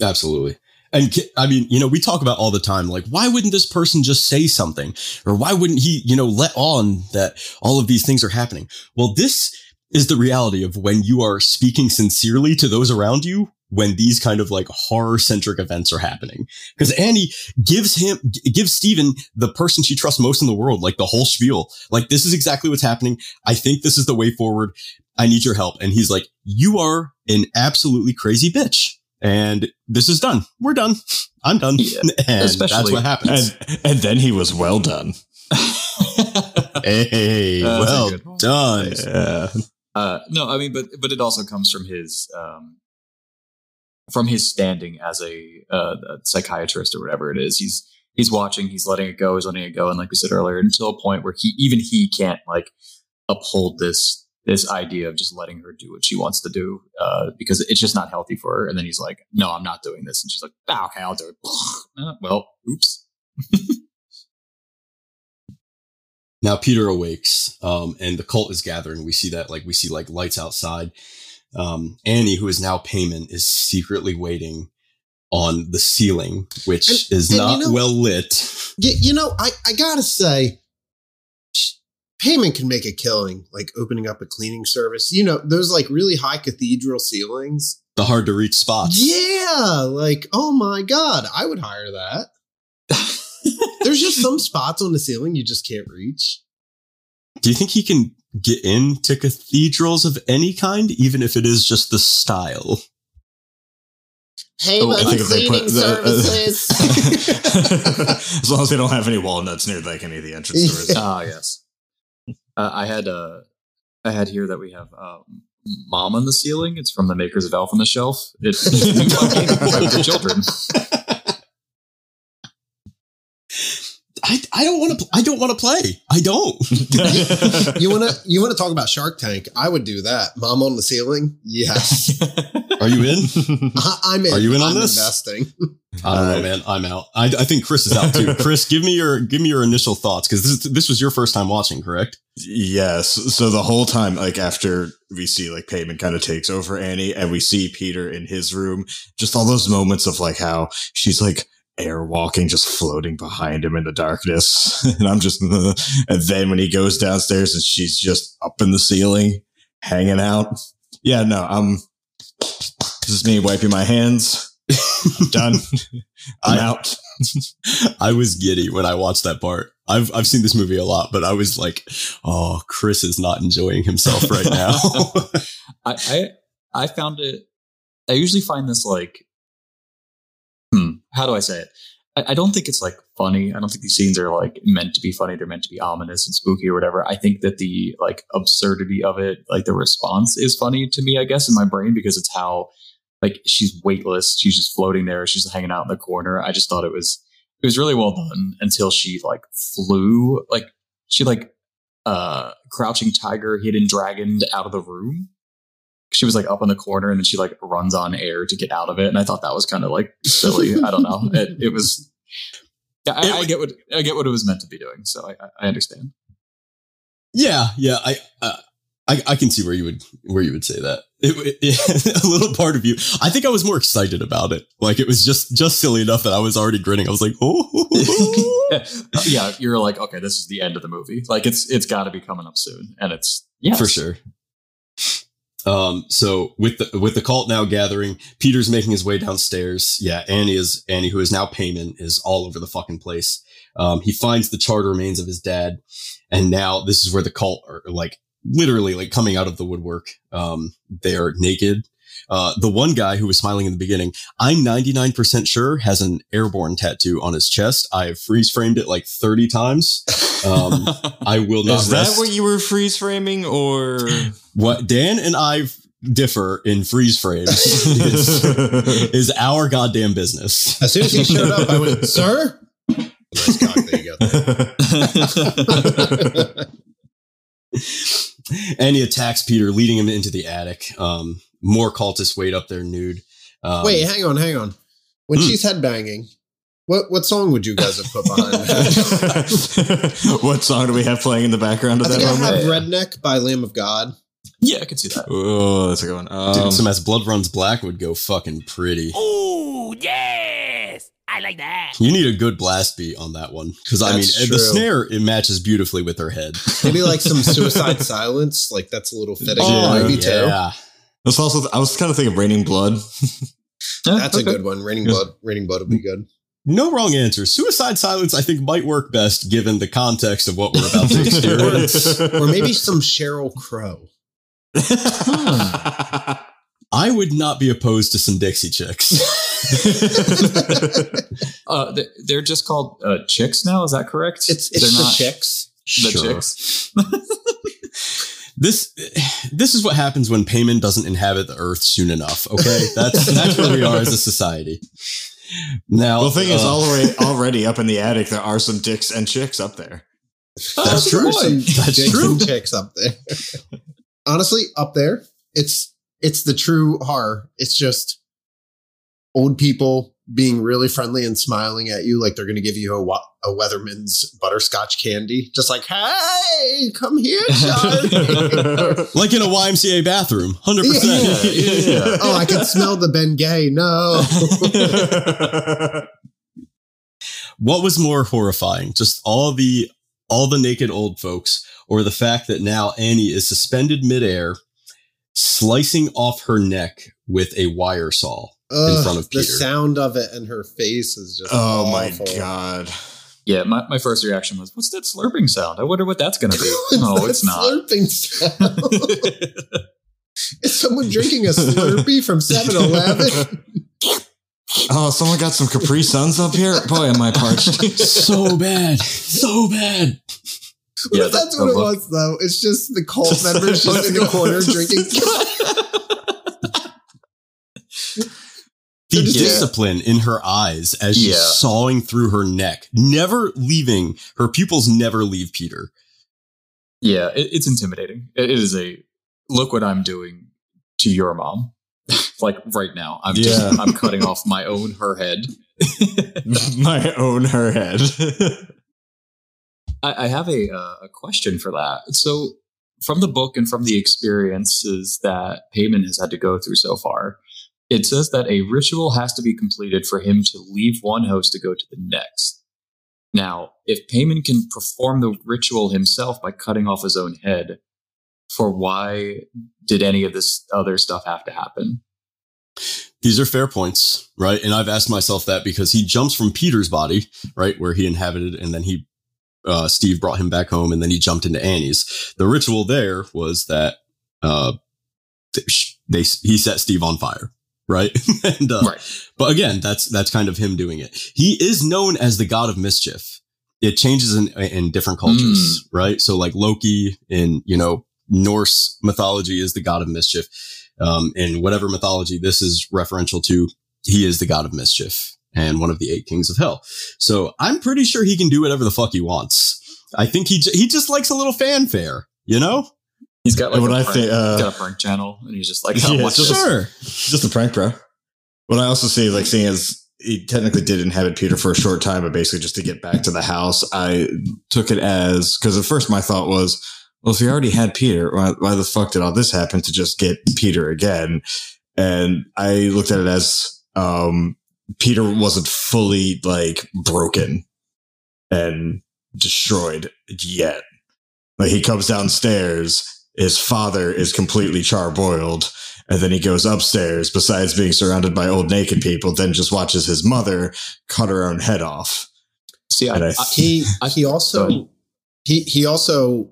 Absolutely. And I mean, you know, we talk about all the time, like, why wouldn't this person just say something? Or why wouldn't he, you know, let on that all of these things are happening? Well, this is the reality of when you are speaking sincerely to those around you when these kind of like horror centric events are happening. Cause Annie gives him, gives Steven the person she trusts most in the world, like the whole spiel. Like, this is exactly what's happening. I think this is the way forward. I need your help. And he's like, you are an absolutely crazy bitch. And this is done. We're done. I'm done. Yeah, and especially, that's what happens. And, and then he was well done. hey, uh, well done. Yeah. Uh, no, I mean, but but it also comes from his um, from his standing as a, uh, a psychiatrist or whatever it is. He's he's watching, he's letting it go, he's letting it go, and like we said earlier, until a point where he even he can't like uphold this this idea of just letting her do what she wants to do uh, because it's just not healthy for her. And then he's like, "No, I'm not doing this," and she's like, ah, "Okay, I'll do it." Uh, well, oops. now Peter awakes, um, and the cult is gathering. We see that, like we see like lights outside, um, Annie, who is now Paimon, is secretly waiting on the ceiling, which and, is and not you know, well lit. You, you know, I, I gotta say, Paimon can make a killing, like opening up a cleaning service. You know, those like really high cathedral ceilings. The hard to reach spots. Yeah. Like, oh my God, I would hire that. There's just some spots on the ceiling you just can't reach. Do you think he can get into cathedrals of any kind, even if it is just the style? Hey, Oh, I think if they cleaning put the- services. as long as they don't have any walnuts near like any of the entrance doors. Ah, yes. Uh, I had uh, I had here that we have uh, "Mom on the Ceiling." It's from the makers of Elf on the Shelf. It's it's a new fun game for children. I, I don't want to. I don't want to play. I don't. you wanna you wanna talk about Shark Tank? I would do that. Mom on the ceiling? Yes. Are you in? I, I'm in. Are you in on I'm this? Investing. I don't know, man. I'm out. I, I think Chris is out too. Chris, give me your give me your initial thoughts because this is, this was your first time watching, correct? Yes. So the whole time, like after we see like Paimon kind of takes over Annie and we see Peter in his room, just all those moments of like how she's like air walking, just floating behind him in the darkness. and I'm just, and then when he goes downstairs and she's just up in the ceiling, hanging out. Yeah, no, I'm, this is me wiping my hands. I'm done. I'm I- out. I was giddy when I watched that part. I've I've seen this movie a lot, but I was like, oh, Chris is not enjoying himself right now. I, I I found it. I usually find this like, how do I say it? I, I don't think it's like funny. I don't think these scenes are like meant to be funny. They're meant to be ominous and spooky or whatever. I think that the like absurdity of it, like the response, is funny to me. I guess in my brain because it's how like she's weightless. She's just floating there. She's hanging out in the corner. I just thought it was it was really well done until she like flew like she like uh crouching tiger hidden dragon out of the room she was like up in the corner and then she like runs on air to get out of it and i thought that was kind of like silly i don't know it, it was yeah, I, I get what i get what it was meant to be doing so i, I understand yeah, yeah, I, uh, I I can see where you would where you would say that. It, it- a little part of you. I think I was more excited about it. Like it was just just silly enough that I was already grinning. I was like, oh. yeah you're like okay this is the end of the movie like it's it's got to be coming up soon and it's yeah for sure. Um, so with the with the cult now gathering, Peter's making his way downstairs. Yeah, Annie is Annie, who is now Paimon, is all over the fucking place. Um, he finds the charred remains of his dad, and now this is where the cult are like literally like coming out of the woodwork. Um, they are naked. Uh, the one guy who was smiling in the beginning, I'm 99% sure has an airborne tattoo on his chest. I have freeze framed it like 30 times. Um, I will not Is that rest. what you were freeze framing or? What Dan and I differ in freeze frames is, is our goddamn business. As soon as he showed up, I went, "Sir." Nice cock. There you go. And he attacks Peter, leading him into the attic. Um, more cultists wait up there nude. Um, Wait, hang on, hang on. When Hmm. she's headbanging, what what song would you guys have put behind that? what song do we have playing in the background I of that think I moment? have Redneck by Lamb of God. yeah i can see that Oh, that's a good one. dude, Um, some as blood runs black would go fucking pretty. Oh, yes. I like that. You need a good blast beat on that one because I mean That's the snare it matches beautifully with her head. Maybe like some suicide silence. Like that's a little fitting. Oh, maybe too. Yeah. that's also. I was kind of thinking Raining Blood. That's a good one. Raining blood. Raining blood would be good. No wrong answer. Suicide silence, I think, might work best given the context of what we're about to experience. Or maybe some Sheryl Crow. I would not be opposed to some Dixie chicks. uh they- they're just called uh chicks now is that correct It's They're it's the not chicks. the Sure. chicks This this is what happens when Paimon doesn't inhabit the earth soon enough. Okay, that's that's where we are as a society. Now, well, the thing is, uh, already already up in the attic, there are some dicks and chicks up there. That's true. Some That's dicks true. and chicks up there. Honestly, up there, it's it's the true horror. It's just old people being really friendly and smiling at you like they're going to give you a, a Weatherman's butterscotch candy. Just like, hey, come here, Charlie. like in a YMCA bathroom, hundred percent. yeah. oh, I can smell the Bengay. No. What was more horrifying, just all the all the naked old folks, or the fact that now Annie is suspended midair, slicing off her neck with a wire saw? Ugh, front of the sound of it and her face is just oh my god! Yeah, my, my first reaction was, "What's that slurping sound? I wonder what that's going to be." no, it's not. Slurping sound. Is someone drinking a Slurpee from 7-Eleven? oh, someone got some Capri Suns up here. Boy, am I parched. so bad, so bad. Yeah, if that's the- what it look- was, though? It's just the cult members just in the corner drinking. The They're discipline in her eyes as she's Yeah. sawing through her neck, never leaving her pupils, never leave Peter. Yeah, it, it's intimidating. It, it is a look what I'm doing to your mom. like right now, I'm just I'm cutting off my own her head. my own her head. I, I have a uh, a question for that. So, from the book and from the experiences that Paimon has had to go through so far, it says that a ritual has to be completed for him to leave one host to go to the next. Now, if Paimon can perform the ritual himself by cutting off his own head, for why did any of this other stuff have to happen? These are fair points, right? And I've asked myself that because he jumps from Peter's body, right, where he inhabited, and then he, uh, Steve brought him back home, and then he jumped into Annie's. The ritual there was that, uh, th- they he set Steve on fire, right? and uh, Right. but again, that's that's kind of him doing it. He is known as the god of mischief. It changes in in different cultures, right? So like Loki in you know Norse mythology is the god of mischief. Um, in whatever mythology this is referential to, he is the god of mischief and one of the eight kings of hell. So I'm pretty sure he can do whatever the fuck he wants. I think he j- he just likes a little fanfare, you know? He's got like what a I prank, think, uh, got a prank channel, and he's just like, Yeah, "Oh, watch just- Sure. Just a prank, bro. What I also see, like, seeing as he technically did inhabit Peter for a short time, but basically just to get back to the house, I took it as because at first my thought was, well, if he already had Peter, why, why the fuck did all this happen to just get Peter again? And I looked at it as um, Peter wasn't fully like broken and destroyed yet. Like he comes downstairs, his father is completely charboiled, and then he goes upstairs, besides being surrounded by old naked people, then just watches his mother cut her own head off. See, I, I- I- He he also he he also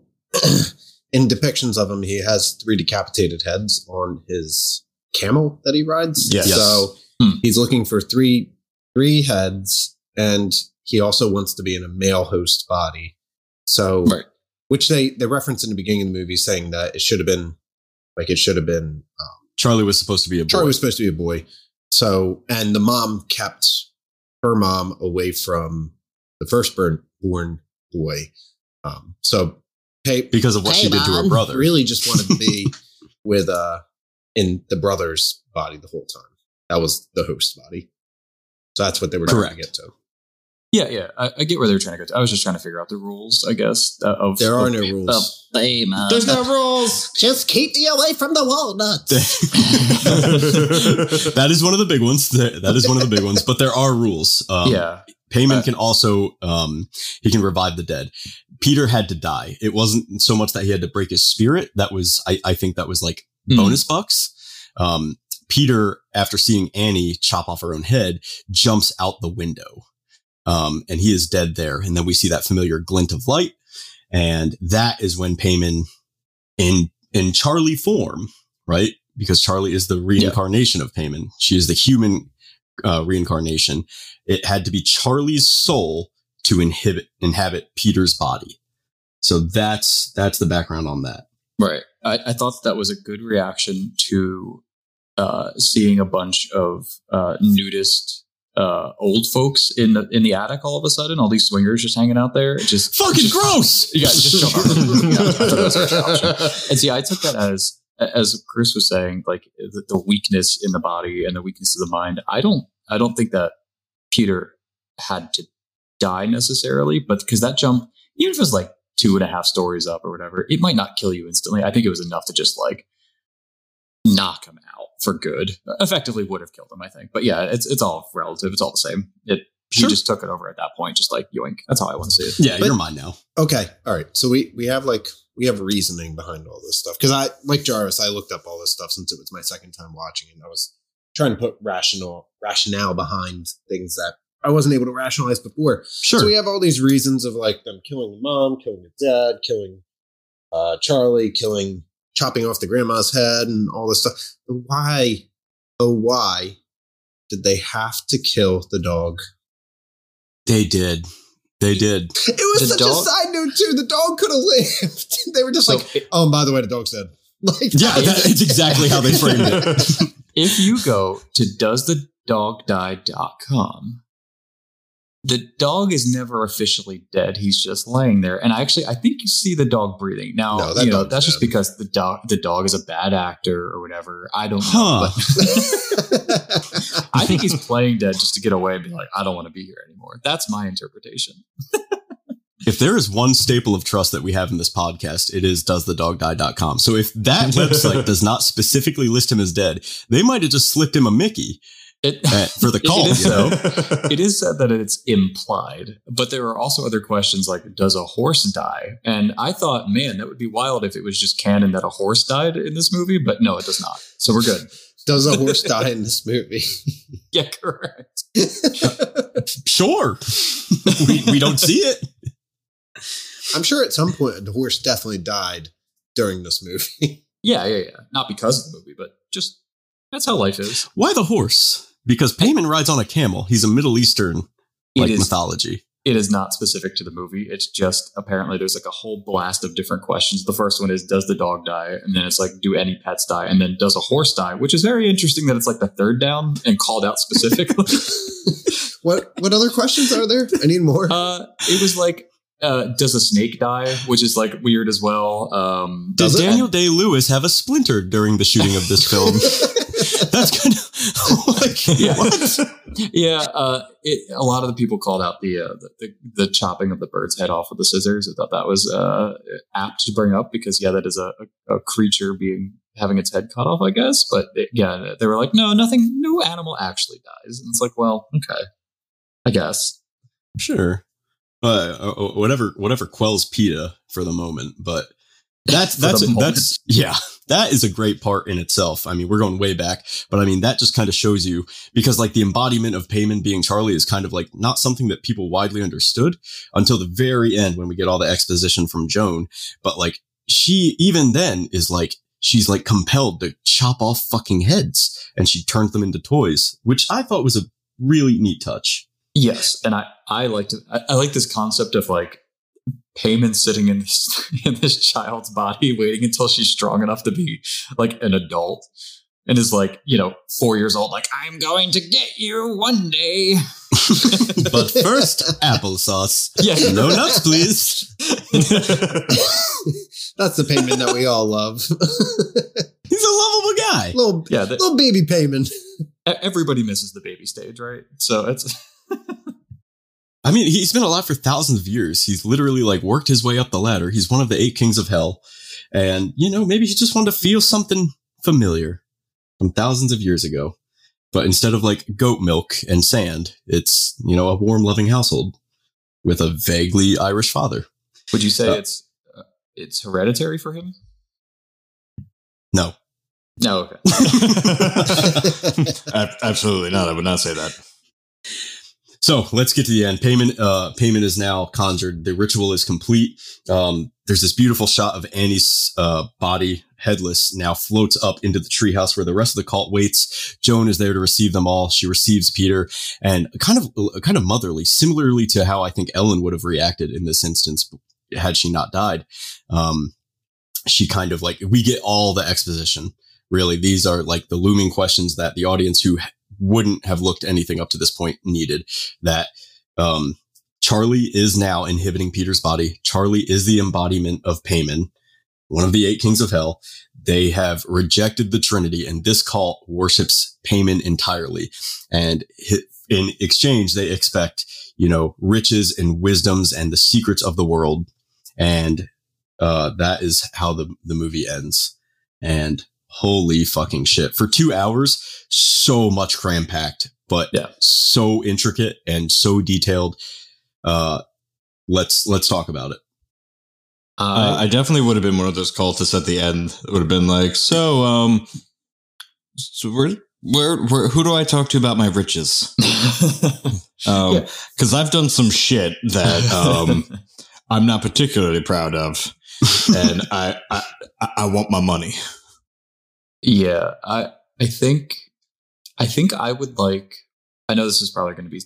in depictions of him he has three decapitated heads on his camel that he rides. Yes. So Hmm. he's looking for three three heads, and he also wants to be in a male host body. So Right. Which they they reference in the beginning of the movie, saying that it should have been like it should have been um, Charlie was supposed to be a boy. Charlie was supposed to be a boy. So, and the mom kept her mom away from the firstborn born boy. Um, so, hey, because of what hey, she did to her brother. Really just wanted to be with, uh, in the brother's body the whole time. That was the host body. So that's what they were trying Correct. to get to. Yeah, yeah, I, I get where they're trying to go. To. I was just trying to figure out the rules, I guess. Uh, of There are of- no rules. of Paimon. There's no rules. just keep me away from the walnuts. that is one of the big ones. That is one of the big ones. But there are rules. Um, yeah, Paimon Uh, can also um, he can revive the dead. Peter had to die. It wasn't so much that he had to break his spirit. That was I, I think that was like Hmm. bonus bucks. Um, Peter, after seeing Annie chop off her own head, jumps out the window. Um, and he is dead there. And then we see that familiar glint of light. And that is when Paimon in in Charlie form, right? Because Charlie is the reincarnation of Paimon. She is the human uh, reincarnation. It had to be Charlie's soul to inhibit inhabit Peter's body. So that's that's the background on that. right. I, I thought that was a good reaction to uh, seeing a bunch of uh, nudist uh, old folks in the in the attic all of a sudden. All these swingers just hanging out there. It Just Fucking just- gross. Yeah, just jump out. Yeah, I thought that was a great option. And see, I took that as as Chris was saying, like the, the weakness in the body and the weakness of the mind. I don't, I don't think that Peter had to die necessarily, but because that jump, even if it was like two and a half stories up or whatever, it might not kill you instantly. I think it was enough to just like knock him out for good. Effectively, would have killed him, I think. But yeah, it's it's all relative. It's all the same. It he Sure. just took it over at that point, just like yoink. That's how I want to see it. Yeah, But- you're mine now. Okay. All right. So we we have like we have reasoning behind all this stuff because I like Jarvis. I looked up all this stuff since it was my second time watching, and I was trying to put rational rationale behind things that I wasn't able to rationalize before. Sure. So we have all these reasons of like them killing the mom, killing the dad, killing uh, Charlie, killing, chopping off the grandma's head, and all this stuff. Why, oh why, did they have to kill the dog? they did. They did. It was The such dog- a side note too. The dog could have lived. they were just So like, oh, and by the way, the dog's dead. Like, Yeah, that, it's exactly how they framed it. if you go to doesthedogdie.com, the dog is never officially dead. He's just laying there. And I actually, I think you see the dog breathing. Now, No, that you know, dog's that's just because the dog, the dog is a bad actor or whatever. I don't know. Huh. But I think he's playing dead just to get away and be like, I don't want to be here anymore. That's my interpretation. If there is one staple of trust that we have in this podcast, it is doesthedogdie.com. So if that website does not specifically list him as dead, they might have just slipped him a Mickey It, uh, for the call. is you know? it is said that it's implied, but there are also other questions like, does a horse die? And I thought, man, that would be wild if it was just canon that a horse died in this movie, but no, it does not. So we're good. Does a horse die in this movie? Yeah, correct. Sure. we, we don't see it. I'm sure at some point the horse definitely died during this movie. Yeah, yeah, yeah. Not because of the movie, but just that's how life is. Why the horse? Because Paimon rides on a camel. He's a Middle Eastern like is mythology. it is not specific to the movie. It's just apparently there's like a whole blast of different questions. The first one is does the dog die? And then it's like do any pets die? And then does a horse die? Which is very interesting that it's like the third down and called out specifically. what what other questions are there? I need more. uh it was like uh does a snake die? Which is like weird as well. Um Does Daniel Day Lewis have a splinter during the shooting of this film? That's kind of like Yeah. what? yeah, uh, it, a lot of the people called out the, uh, the, the chopping of the bird's head off with the scissors. I thought that was uh, apt to bring up because yeah, that is a, a, a creature being having its head cut off, I guess. But it, yeah, they were like, no, nothing, no animal actually dies. And it's like, well, okay, I guess. Sure. Uh, uh, whatever, whatever quells PETA for the moment, but that's that's that's yeah, that is a great part in itself. I mean, we're going way back, but I mean that just kind of shows you because like the embodiment of Paimon being Charlie is kind of like not something that people widely understood until the very end when we get all the exposition from Joan. But like she even then is like she's like compelled to chop off fucking heads and she turns them into toys, which I thought was a really neat touch. Yes, and I I liked it. I, I like this concept of like Paimon sitting in this in this child's body, waiting until she's strong enough to be like an adult, and is like you know four years old. Like I'm going to get you one day. but first, applesauce. Yeah, No nuts, please. That's the Paimon that we all love. He's a lovable guy. little yeah. The, little baby Paimon. everybody misses the baby stage, right? So it's I mean, he's been alive for thousands of years. He's literally like worked his way up the ladder. He's one of the eight kings of hell. And, you know, maybe he just wanted to feel something familiar from thousands of years ago. But instead of like goat milk and sand, it's, you know, a warm, loving household with a vaguely Irish father. would you say Uh, it's uh, it's hereditary for him? No. No, okay. Absolutely not. I would not say that. So let's get to the end. Paimon, uh, Paimon is now conjured. The ritual is complete. Um, there's this beautiful shot of Annie's, uh, body headless now floats up into the treehouse where the rest of the cult waits. Joan is there to receive them all. She receives Peter and kind of, kind of motherly, similarly to how I think Ellen would have reacted in this instance had she not died. Um, she kind of like, we get all the exposition. Really, these are like the looming questions that the audience who wouldn't have looked anything up to this point needed that um, Charlie is now inhibiting Peter's body. Charlie is the embodiment of Paimon, one of the eight kings of hell. They have rejected the Trinity, and this cult worships Paimon entirely. And in exchange, they expect, you know, riches and wisdoms and the secrets of the world. And uh, that is how the, the movie ends. And holy fucking shit. For two hours, so much cram packed, but Yeah. so intricate and so detailed. Uh, let's let's talk about it. Uh, I definitely would have been one of those cultists at the end. It would have been like, so, um, so where where, where who do I talk to about my riches? Um, Yeah. because I've done some shit that um I'm not particularly proud of, and I I I- I want my money. Yeah, I I think I think I would like. I know this is probably going to be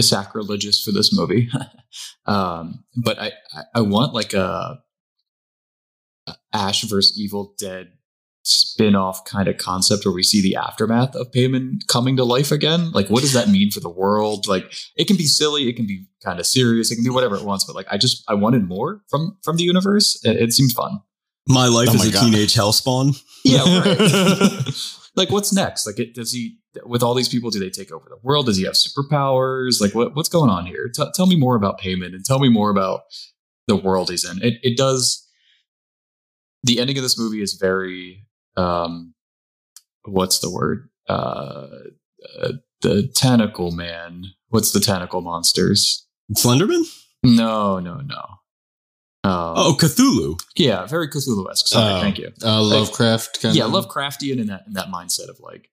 sacrilegious for this movie, um, but I I- I want like a, a Ash versus Evil Dead spin-off kind of concept where we see the aftermath of Paimon coming to life again. Like, what does that mean for the world? Like, it can be silly, it can be kind of serious, it can be whatever it wants. But like, I just I wanted more from from the universe. It, it seemed fun. My life Oh is my a God. teenage hellspawn. Yeah, right. like what's next? Like, it, does he with all these people? Do they take over the world? Does he have superpowers? Like, what what's going on here? T- tell me more about Paimon and tell me more about the world he's in. It it does. The ending of this movie is very um, what's the word? Uh, uh, the tentacle man. What's the tentacle monsters? Slenderman? No, no, no. Um, Oh, Cthulhu. yeah, very Cthulhu-esque. Sorry, Oh. thank you. Uh, Lovecraft kind yeah, of Lovecraftian in that in that mindset of like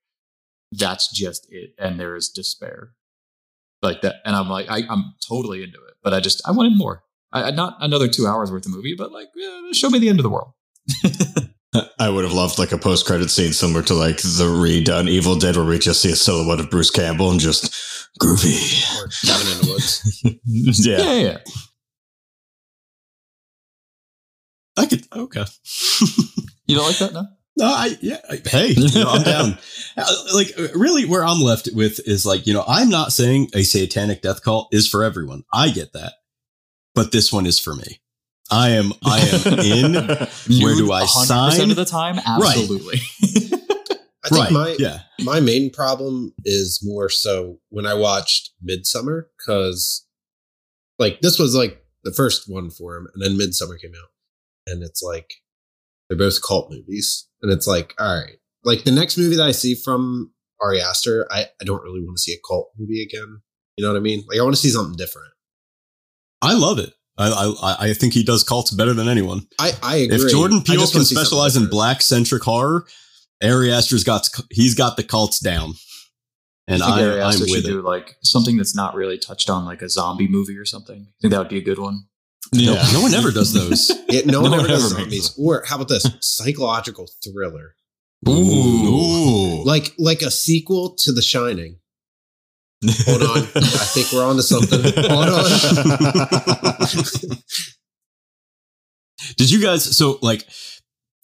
that's just it, and there is despair like that. And I'm like, I, I'm totally into it, but I just I wanted more. I, I- not another two hours worth of movie, but like yeah, show me the end of the world. I would have loved like a post credit scene similar to like the redone Evil Dead where we just see a silhouette of Bruce Campbell and just groovy. Or Cabin in the Woods. Yeah, yeah. yeah. Okay. You don't like that, no? No, I yeah. I- Hey, you know, I'm down. Uh, Like, really, where I'm left with is like, you know, I'm not saying a satanic death cult is for everyone. I get that, but this one is for me. I am, I am in. Where do I 100% sign? of the time? Absolutely. I think right? my yeah. my main problem is more so when I watched Midsommar because like this was like the first one for him, and then Midsommar came out, and it's like they're both cult movies, and it's like all right, like the next movie that I see from Ari Aster, I I don't really want to see a cult movie again. You know what I mean? Like I want to see something different. I love it. I, I I think he does cults better than anyone. I I agree. If Jordan Peele can wanna see something specialize in black centric horror, Ari Aster's got he's got the cults down, and I think I, Ari I'm Aster with should it. do like something that's not really touched on, like a zombie movie or something. I think that would be a good one. No, Yeah. no one ever does those. Yeah, no, one No ever one does ever makes zombies. Or how about this psychological thriller, Ooh. like like a sequel to The Shining. Hold on, I think we're on to something. Hold on. Did you guys? So like,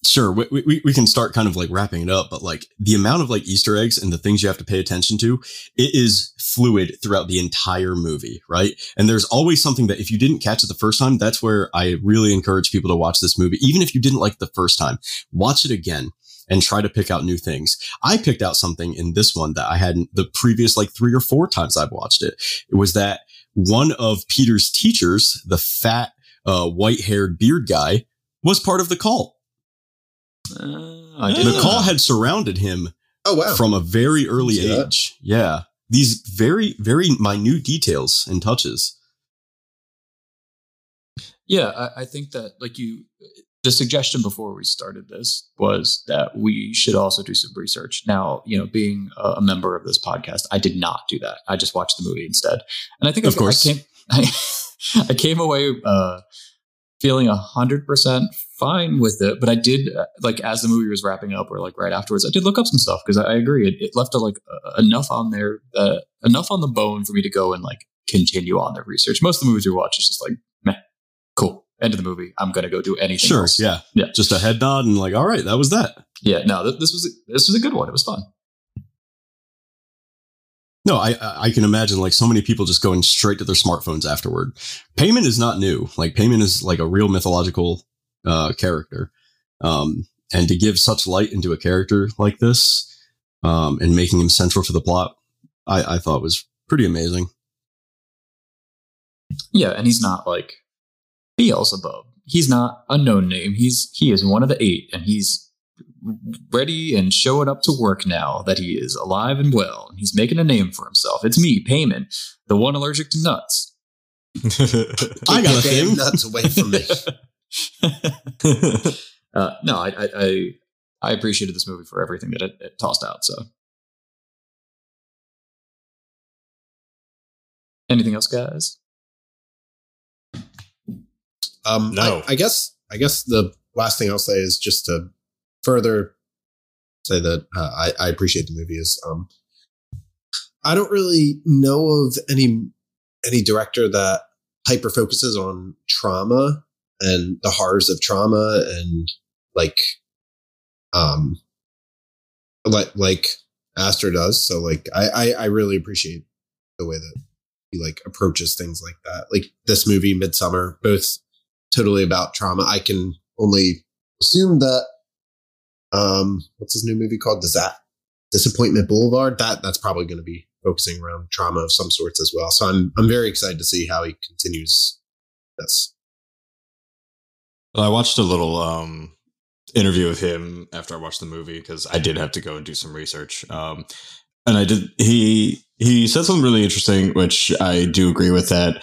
sure, we, we we can start kind of like wrapping it up, but like the amount of like Easter eggs and the things you have to pay attention to, it is fluid throughout the entire movie, right? And there's always something that if you didn't catch it the first time, that's where I really encourage people to watch this movie, even if you didn't like the first time, watch it again. And try to pick out new things. I picked out something in this one that I hadn't the previous like three or four times I've watched it. It was that one of Peter's teachers, the fat, uh, white haired beard guy, was part of the cult. Uh, I The didn't know cult that. had surrounded him Oh wow! from a very early See that? age. Yeah. These very, very minute details and touches. Yeah, I, I think that like you, the suggestion before we started this was that we should also do some research. Now, you know, being a, a member of this podcast, I did not do that. I just watched the movie instead, and I think Of I, course. I came, I, I came away uh, feeling a hundred percent fine with it. But I did uh, like as the movie was wrapping up, or like right afterwards, I did look up some stuff because I, I agree it, it left a, like uh, enough on there, uh, enough on the bone for me to go and like continue on the research. Most of the movies we watch is just like, meh, cool. End of the movie. I'm gonna go do anything. Sure. else. Yeah. Yeah. Just a head nod and like, all right, that was that. Yeah. No, th- this was a, this was a good one. It was fun. No, I I I can imagine like so many people just going straight to their smartphones afterward. Paimon is not new. Like Paimon is like a real mythological uh, character, um, and to give such light into a character like this, um, and making him central to the plot, I, I thought was pretty amazing. Yeah, and he's not like Beelzebub. He's not a known name. He's he is one of the eight, and he's ready and showing up to work now that he is alive and well, and he's making a name for himself. It's me, Paimon, the one allergic to nuts. I got a Get your damn thing. Nuts away from me. uh, no, I, I, I, appreciated this movie for everything that it, it tossed out. So, anything else, guys? Um, no. I, I, guess I guess the last thing I'll say is just to further say that uh, I, I, appreciate the movie. Is um, I don't really know of any any director that hyper focuses on trauma and the horrors of trauma and like um like like Aster does. So like I, I I really appreciate the way that he like approaches things like that. Like this movie, Midsommar, both totally about trauma. I can only assume that um what's his new movie called? Does that Disappointment Boulevard? That that's probably going to be focusing around trauma of some sorts as well. So I'm I'm very excited to see how he continues this. Well, I watched a little um, interview with him after I watched the movie because I did have to go and do some research. Um, and I did. He he said something really interesting, which I do agree with. That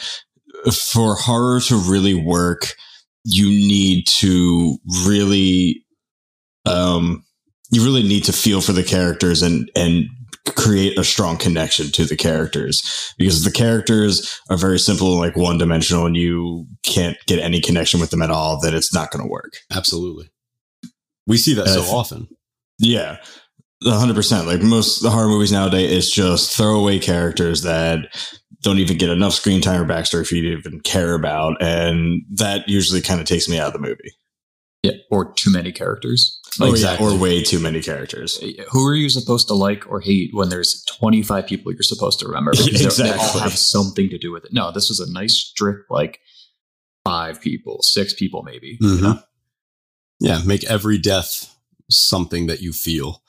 for horror to really work, you need to really, um, you really need to feel for the characters and and create a strong connection to the characters. Because the characters are very simple and like one dimensional and you can't get any connection with them at all then it's not going to work. Absolutely. We see that And so th- often. yeah. 100% like most the horror movies nowadays is just throwaway characters that don't even get enough screen time or backstory for you to even care about and that usually kind of takes me out of the movie Yeah, or too many characters. Or, yeah, Exactly. or way too many characters Who are you supposed to like or hate when there's 25 people you're supposed to remember? Because they're- They all Exactly. have something to do with it. No, this was a nice strict, like five people, six people, maybe. you Mhm. know? Yeah, make every death something that you feel.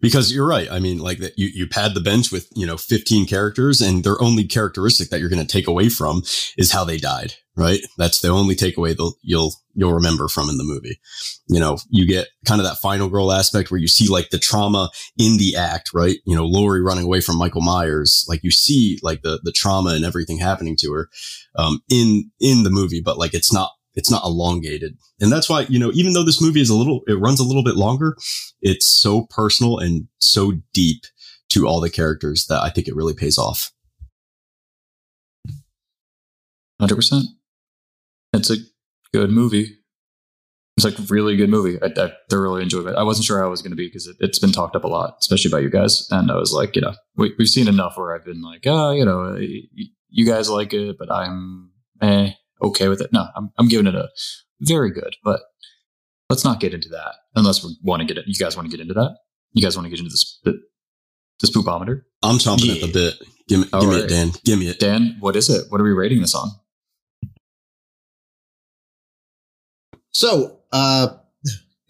Because you're right. I mean, like that you, you pad the bench with, you know, 15 characters and their only characteristic that you're going to take away from is how they died, right? That's the only takeaway that you'll, you'll remember from in the movie. You know, you get kind of that final girl aspect where you see like the trauma in the act, right? You know, Laurie running away from Michael Myers, like you see like the, the trauma and everything happening to her, um, in, in the movie, but like it's not, it's not elongated. And that's why, you know, even though this movie is a little, it runs a little bit longer, it's so personal and so deep to all the characters that I think it really pays off. 100%. It's a good movie. It's like a really good movie. I, I thoroughly enjoyed it. I wasn't sure it was going to be because it, it's been talked up a lot, especially by you guys. And I was like, you know, we, we've seen enough where I've been like, oh, you know, you guys like it, but I'm eh, okay with it. No, I'm, I'm giving it a very good, but let's not get into that unless we want to get it. You guys want to get into that? You guys want to get into this, the, this poopometer? I'm chomping at the bit. Give me, All give me right. it, Dan. Give me it. Dan, what is it? What are we rating this on? So, uh,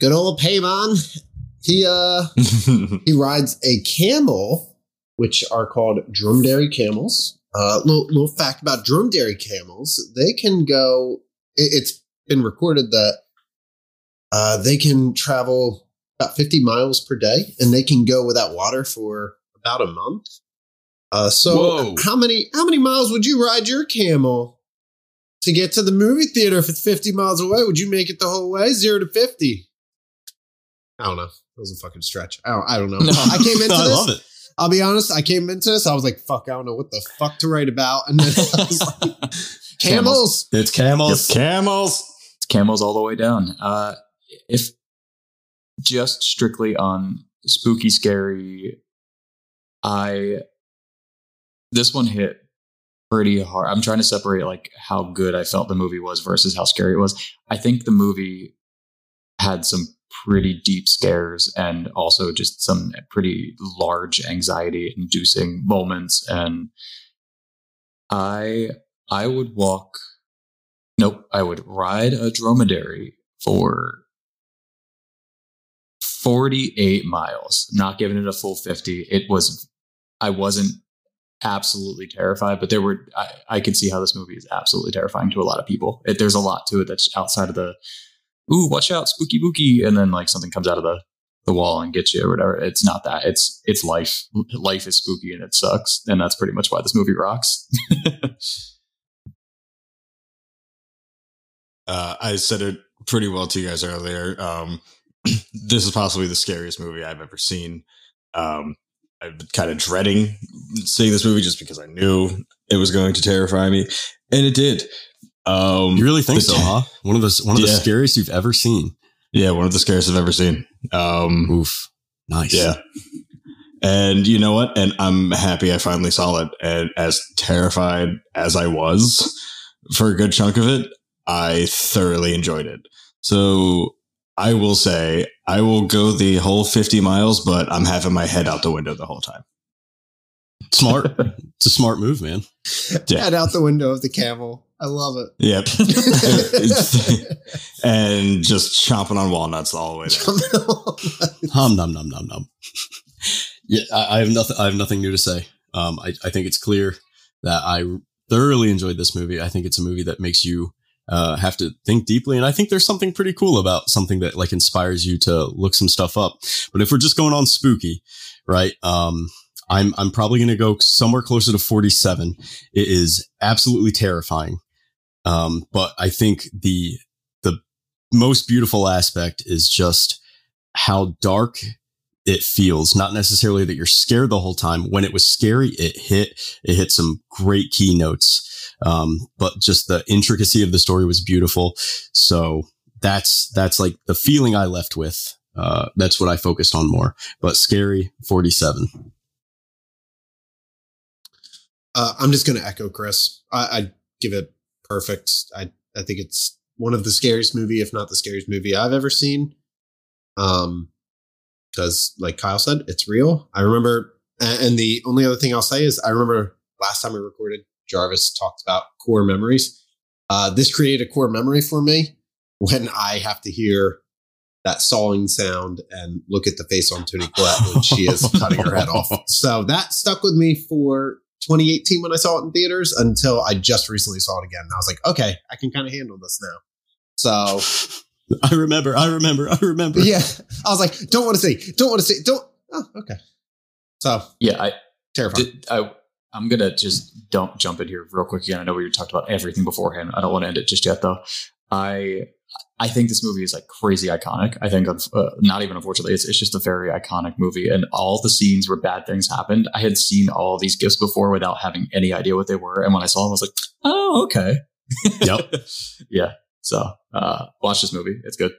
good old Paymon, he uh he rides a camel, which are called dromedary camels. Uh, little, little fact about dromedary camels: they can go. It, it's been recorded that uh, they can travel about 50 miles per day, and they can go without water for about a month. Uh, so, Whoa. how many how many miles would you ride your camel to get to the movie theater if it's 50 miles away? Would you make it the whole way, zero to 50? I don't know. That was a fucking stretch. I don't, I don't know. No. I came into I this. Love it. I'll be honest. I came into this. I was like, "Fuck, I don't know what the fuck to write about." And then I was like, "Camels." It's camels. Yep, camels It's camels all the way down. Uh, if just strictly on spooky, scary, I this one hit pretty hard. I'm trying to separate like how good I felt the movie was versus how scary it was. I think the movie had some pretty deep scares and also just some pretty large anxiety inducing moments and I I would walk Nope, I would ride a dromedary for 48 miles, not giving it a full 50. It was, I wasn't absolutely terrified, but there were, I, I could see how this movie is absolutely terrifying to a lot of people. It, there's a lot to it that's outside of the, ooh, watch out, spooky booky. And then like something comes out of the, the wall and gets you or whatever. It's not that. It's, it's life. Life is spooky and it sucks. And that's pretty much why this movie rocks. uh, i said it pretty well to you guys earlier um, this is possibly the scariest movie i've ever seen um, i've been kind of dreading seeing this movie just because i knew it was going to terrify me, and it did. Um, You really think so, te- huh? One of the one of the scariest you've ever seen. Yeah, one of the scariest I've ever seen. Um, Oof. Nice. Yeah. And you know what? And I'm happy I finally saw it. And as terrified as I was for a good chunk of it, I thoroughly enjoyed it. So I will say I will go the whole 50 miles, but I'm having my head out the window the whole time. Smart. it's a smart move, man. Yeah. Head out the window of the camel. I love it. Yep. and just chomping on walnuts all the way there. Hum num num num num. yeah, I, I have nothing. I have nothing new to say. Um, I, I think it's clear that I thoroughly enjoyed this movie. I think it's a movie that makes you uh, have to think deeply, and I think there's something pretty cool about something that like inspires you to look some stuff up. But if we're just going on spooky, right? Um, I'm I'm probably going to go somewhere closer to 47. It is absolutely terrifying, um, but I think the the most beautiful aspect is just how dark it feels. Not necessarily that you're scared the whole time. When it was scary, it hit. It hit some great keynotes, um, but just the intricacy of the story was beautiful. So that's that's like the feeling I left with. Uh, that's what I focused on more. But scary, 47. Uh, I'm just going to echo Chris. I, I give it perfect. I I think it's one of the scariest movie, if not the scariest movie I've ever seen. Um, because like Kyle said, it's real. I remember, and the only other thing I'll say is I remember last time we recorded, Jarvis talked about core memories. Uh, this created a core memory for me when I have to hear that sawing sound and look at the face on Toni Collette when she is cutting her head off. So that stuck with me for 2018 when I saw it in theaters until I just recently saw it again. And I was like, okay, I can kind of handle this now. So I remember. I remember. I remember. yeah, I was like, don't want to see, don't want to see, don't. Oh, okay. So Yeah, I terrifying. did. I I'm gonna just don't jump in here real quick again. I know we talked about everything beforehand. I don't want to end it just yet, though. I I think this movie is like crazy iconic. I think of uh, not even unfortunately, it's it's just a very iconic movie, and all the scenes where bad things happened. I had seen all these gifts before without having any idea what they were, and when I saw them, I was like, oh, okay. Yep. yeah. So uh, watch this movie. It's good.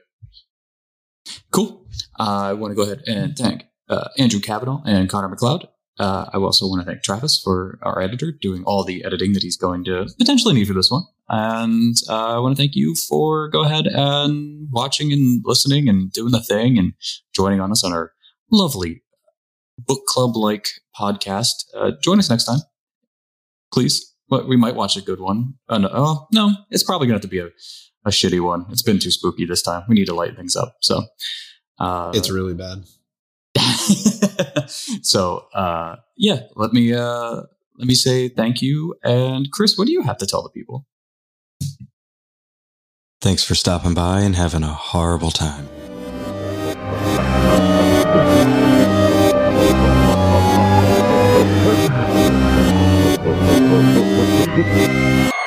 Cool. I want to go ahead and thank uh, Andrew Kavanagh and Connor MacLeod. Uh, I also want to thank Travis for our editor doing all the editing that he's going to potentially need for this one. And uh, I want to thank you for go ahead and watching and listening and doing the thing and joining on us on our lovely book club like podcast. Uh, join us next time, please. But we might watch a good one. Uh, no, oh, no, it's probably going to have to be a, a shitty one. It's been too spooky this time. We need to light things up. So uh, it's really bad. so uh, yeah, let me uh, let me say thank you. And Chris, what do you have to tell the people? Thanks for stopping by and having a horrible time.